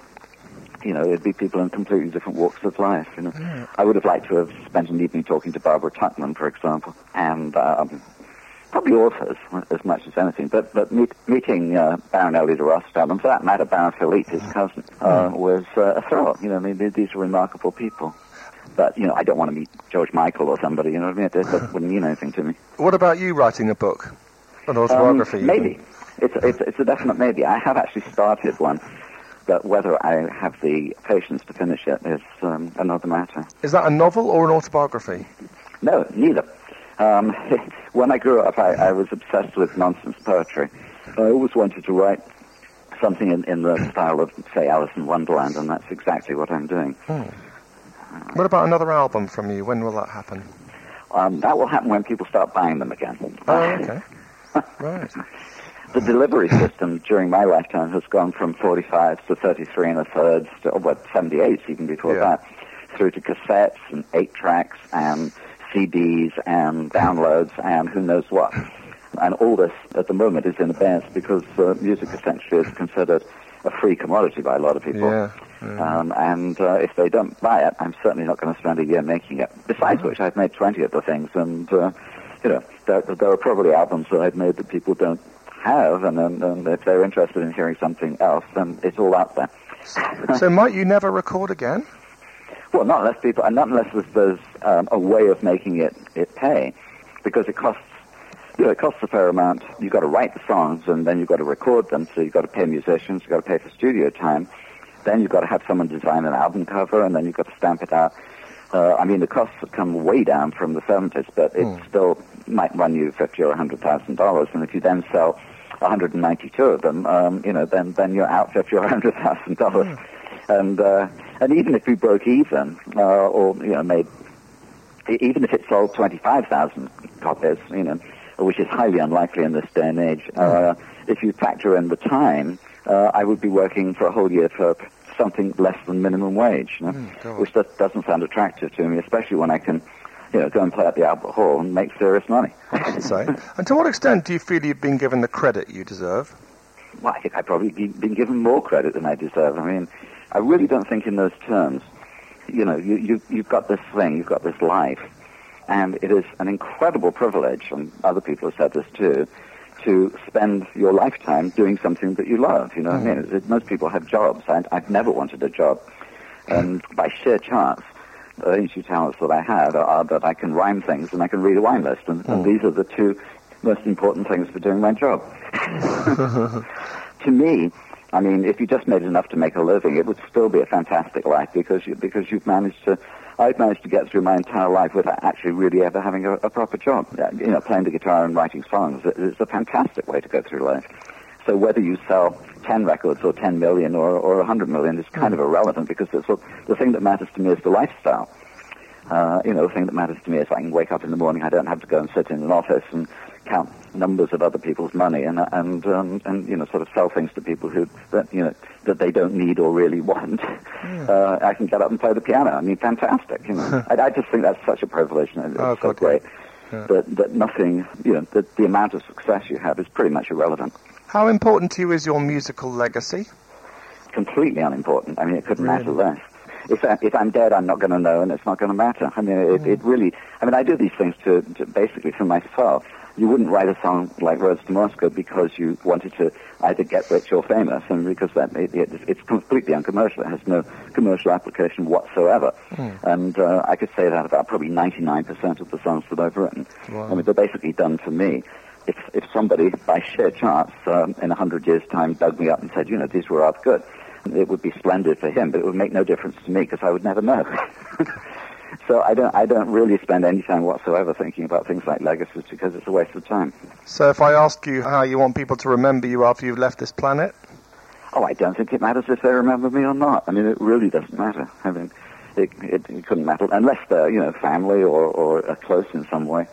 you know, it'd be people in completely different walks of life. You know, I would have liked to have spent an evening talking to Barbara Tuchman, for example, and um, probably authors as much as anything. But but meet, meeting uh, Baron Elie de Rothschild, and for that matter, Baron Philippe, his cousin, uh, was uh, a thrill. You know, I mean, these are remarkable people. But you know, I don't want to meet George Michael or somebody. You know what I mean? That, that wouldn't mean anything to me. What about you writing a book? An autobiography? Um, maybe. It's, it's, it's a definite maybe. I have actually started one, but whether I have the patience to finish it is um, another matter. Is that a novel or an autobiography? No, neither. Um, when I grew up, I, I was obsessed with nonsense poetry. I always wanted to write something in, in the style of, say, Alice in Wonderland, and that's exactly what I'm doing. What about another album from you? When will that happen? Um, that will happen when people start buying them again. Oh, okay. right. The delivery system during my lifetime has gone from 45 to 33 and a third, to, oh, what, 78 even before Yeah. that, through to cassettes and eight tracks and CDs and downloads and who knows what. And all this at the moment is in abeyance because uh, music essentially is considered a free commodity by a lot of people. Yeah. Um, and uh, if they don't buy it, I'm certainly not going to spend a year making it. Besides which, I've made 20 of the things, and, uh, you know, there, there are probably albums that I've made that people don't have, and, and, and if they're interested in hearing something else, then it's all out there. so might you never record again? Well, not unless people, and not unless there's, there's um, a way of making it, it pay, because it costs, you know, it costs a fair amount. You've got to write the songs, and then you've got to record them, so you've got to pay musicians, you've got to pay for studio time. Then you've got to have someone design an album cover, and then you've got to stamp it out. Uh, I mean, the costs have come way down from the 70s, but it still might run you fifty or a hundred thousand dollars. And if you then sell 192 of them, um, you know, then then you're out fifty or a hundred thousand dollars. And uh, and even if you broke even, uh, or you know, made even if it sold 25,000 copies, you know, which is highly unlikely in this day and age, uh, if you factor in the time, uh, I would be working for a whole year for something less than minimum wage, you know, God. which doesn't sound attractive to me, especially when I can, you know, go and play at the Albert Hall and make serious money. Say. and to what extent do you feel you've been given the credit you deserve? Well, I think I've probably been given more credit than I deserve. I mean, I really don't think in those terms. You know, you, you, you've got this thing, you've got this life, and it is an incredible privilege, and other people have said this too, to spend your lifetime doing something that you love. You know what I mm. mean? It- it- most people have jobs. I, I've never wanted a job. And by sheer chance, the only two talents that I have are, that I can rhyme things and I can read a wine list. And, and these are the two most important things for doing my job. to me, I mean, if you just made enough to make a living, it would still be a fantastic life because you, because you've managed to. I've managed to get through my entire life without actually really ever having a, a proper job. Uh, You know, playing the guitar and writing songs it's a fantastic way to go through life. So whether you sell 10 records or 10 million or, or 100 million is kind of irrelevant because it's, the thing that matters to me is the lifestyle. Uh, you know, the thing that matters to me is I can wake up in the morning. I don't have to go and sit in an office and count numbers of other people's money and and um, and you know sort of sell things to people who that you know that they don't need or really want. Uh, I can get up and play the piano. I mean, fantastic. You know, I, I just think that's such a privilege and it's Oh, so God, yeah. That that nothing you know that the amount of success you have is pretty much irrelevant. How important to you is your musical legacy? completely unimportant. I mean, it couldn't matter less. if, I, if I'm dead, I'm not going to know, and it's not going to matter. I mean, it, mm. it really. I mean, I do these things to, to basically for myself. You wouldn't write a song like Roads to Moscow because you wanted to either get rich or famous, and because that it, it, it's completely uncommercial. It has no commercial application whatsoever. Mm. And uh, I could say that about probably 99% of the songs that I've written. Wow. I mean, they're basically done for me. If if somebody by sheer chance um, in a hundred years' time dug me up and said, you know, these were rather good, it would be splendid for him, but it would make no difference to me because I would never know. so I don't I don't really spend any time whatsoever thinking about things like legacies because it's a waste of time. So if I ask you how you want people to remember you after you've left this planet, Oh, I don't think it matters if they remember me or not. I mean, it really doesn't matter. I mean, it, it, it couldn't matter unless they're, you know, family or, or are close in some way.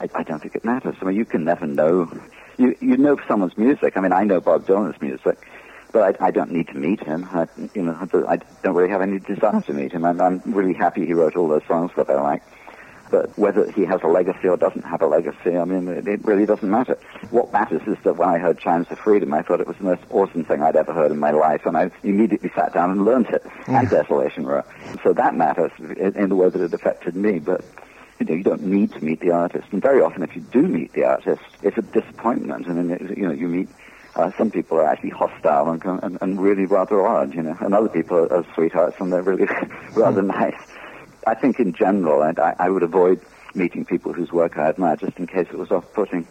I, I don't think it matters. I mean, you can never know. You, you know someone's music. I mean, I know Bob Dylan's music, but I, I don't need to meet him. I, you know, I don't really have any desire to meet him. I'm, I'm really happy he wrote all those songs that I like. But whether he has a legacy or doesn't have a legacy, I mean, it, it really doesn't matter. What matters is that when I heard Chimes of Freedom, I thought it was the most awesome thing I'd ever heard in my life, and I immediately sat down and learned it, and Desolation Row. So that matters in, in the way that it affected me, but you know, you don't need to meet the artist. And very often, if you do meet the artist, it's a disappointment. I mean, you know, you meet uh, some people are actually hostile and, and, and really rather odd, you know, and other people are, are sweethearts and they're really rather nice. I think in general, and I, I would avoid meeting people whose work I admire just in case it was off-putting.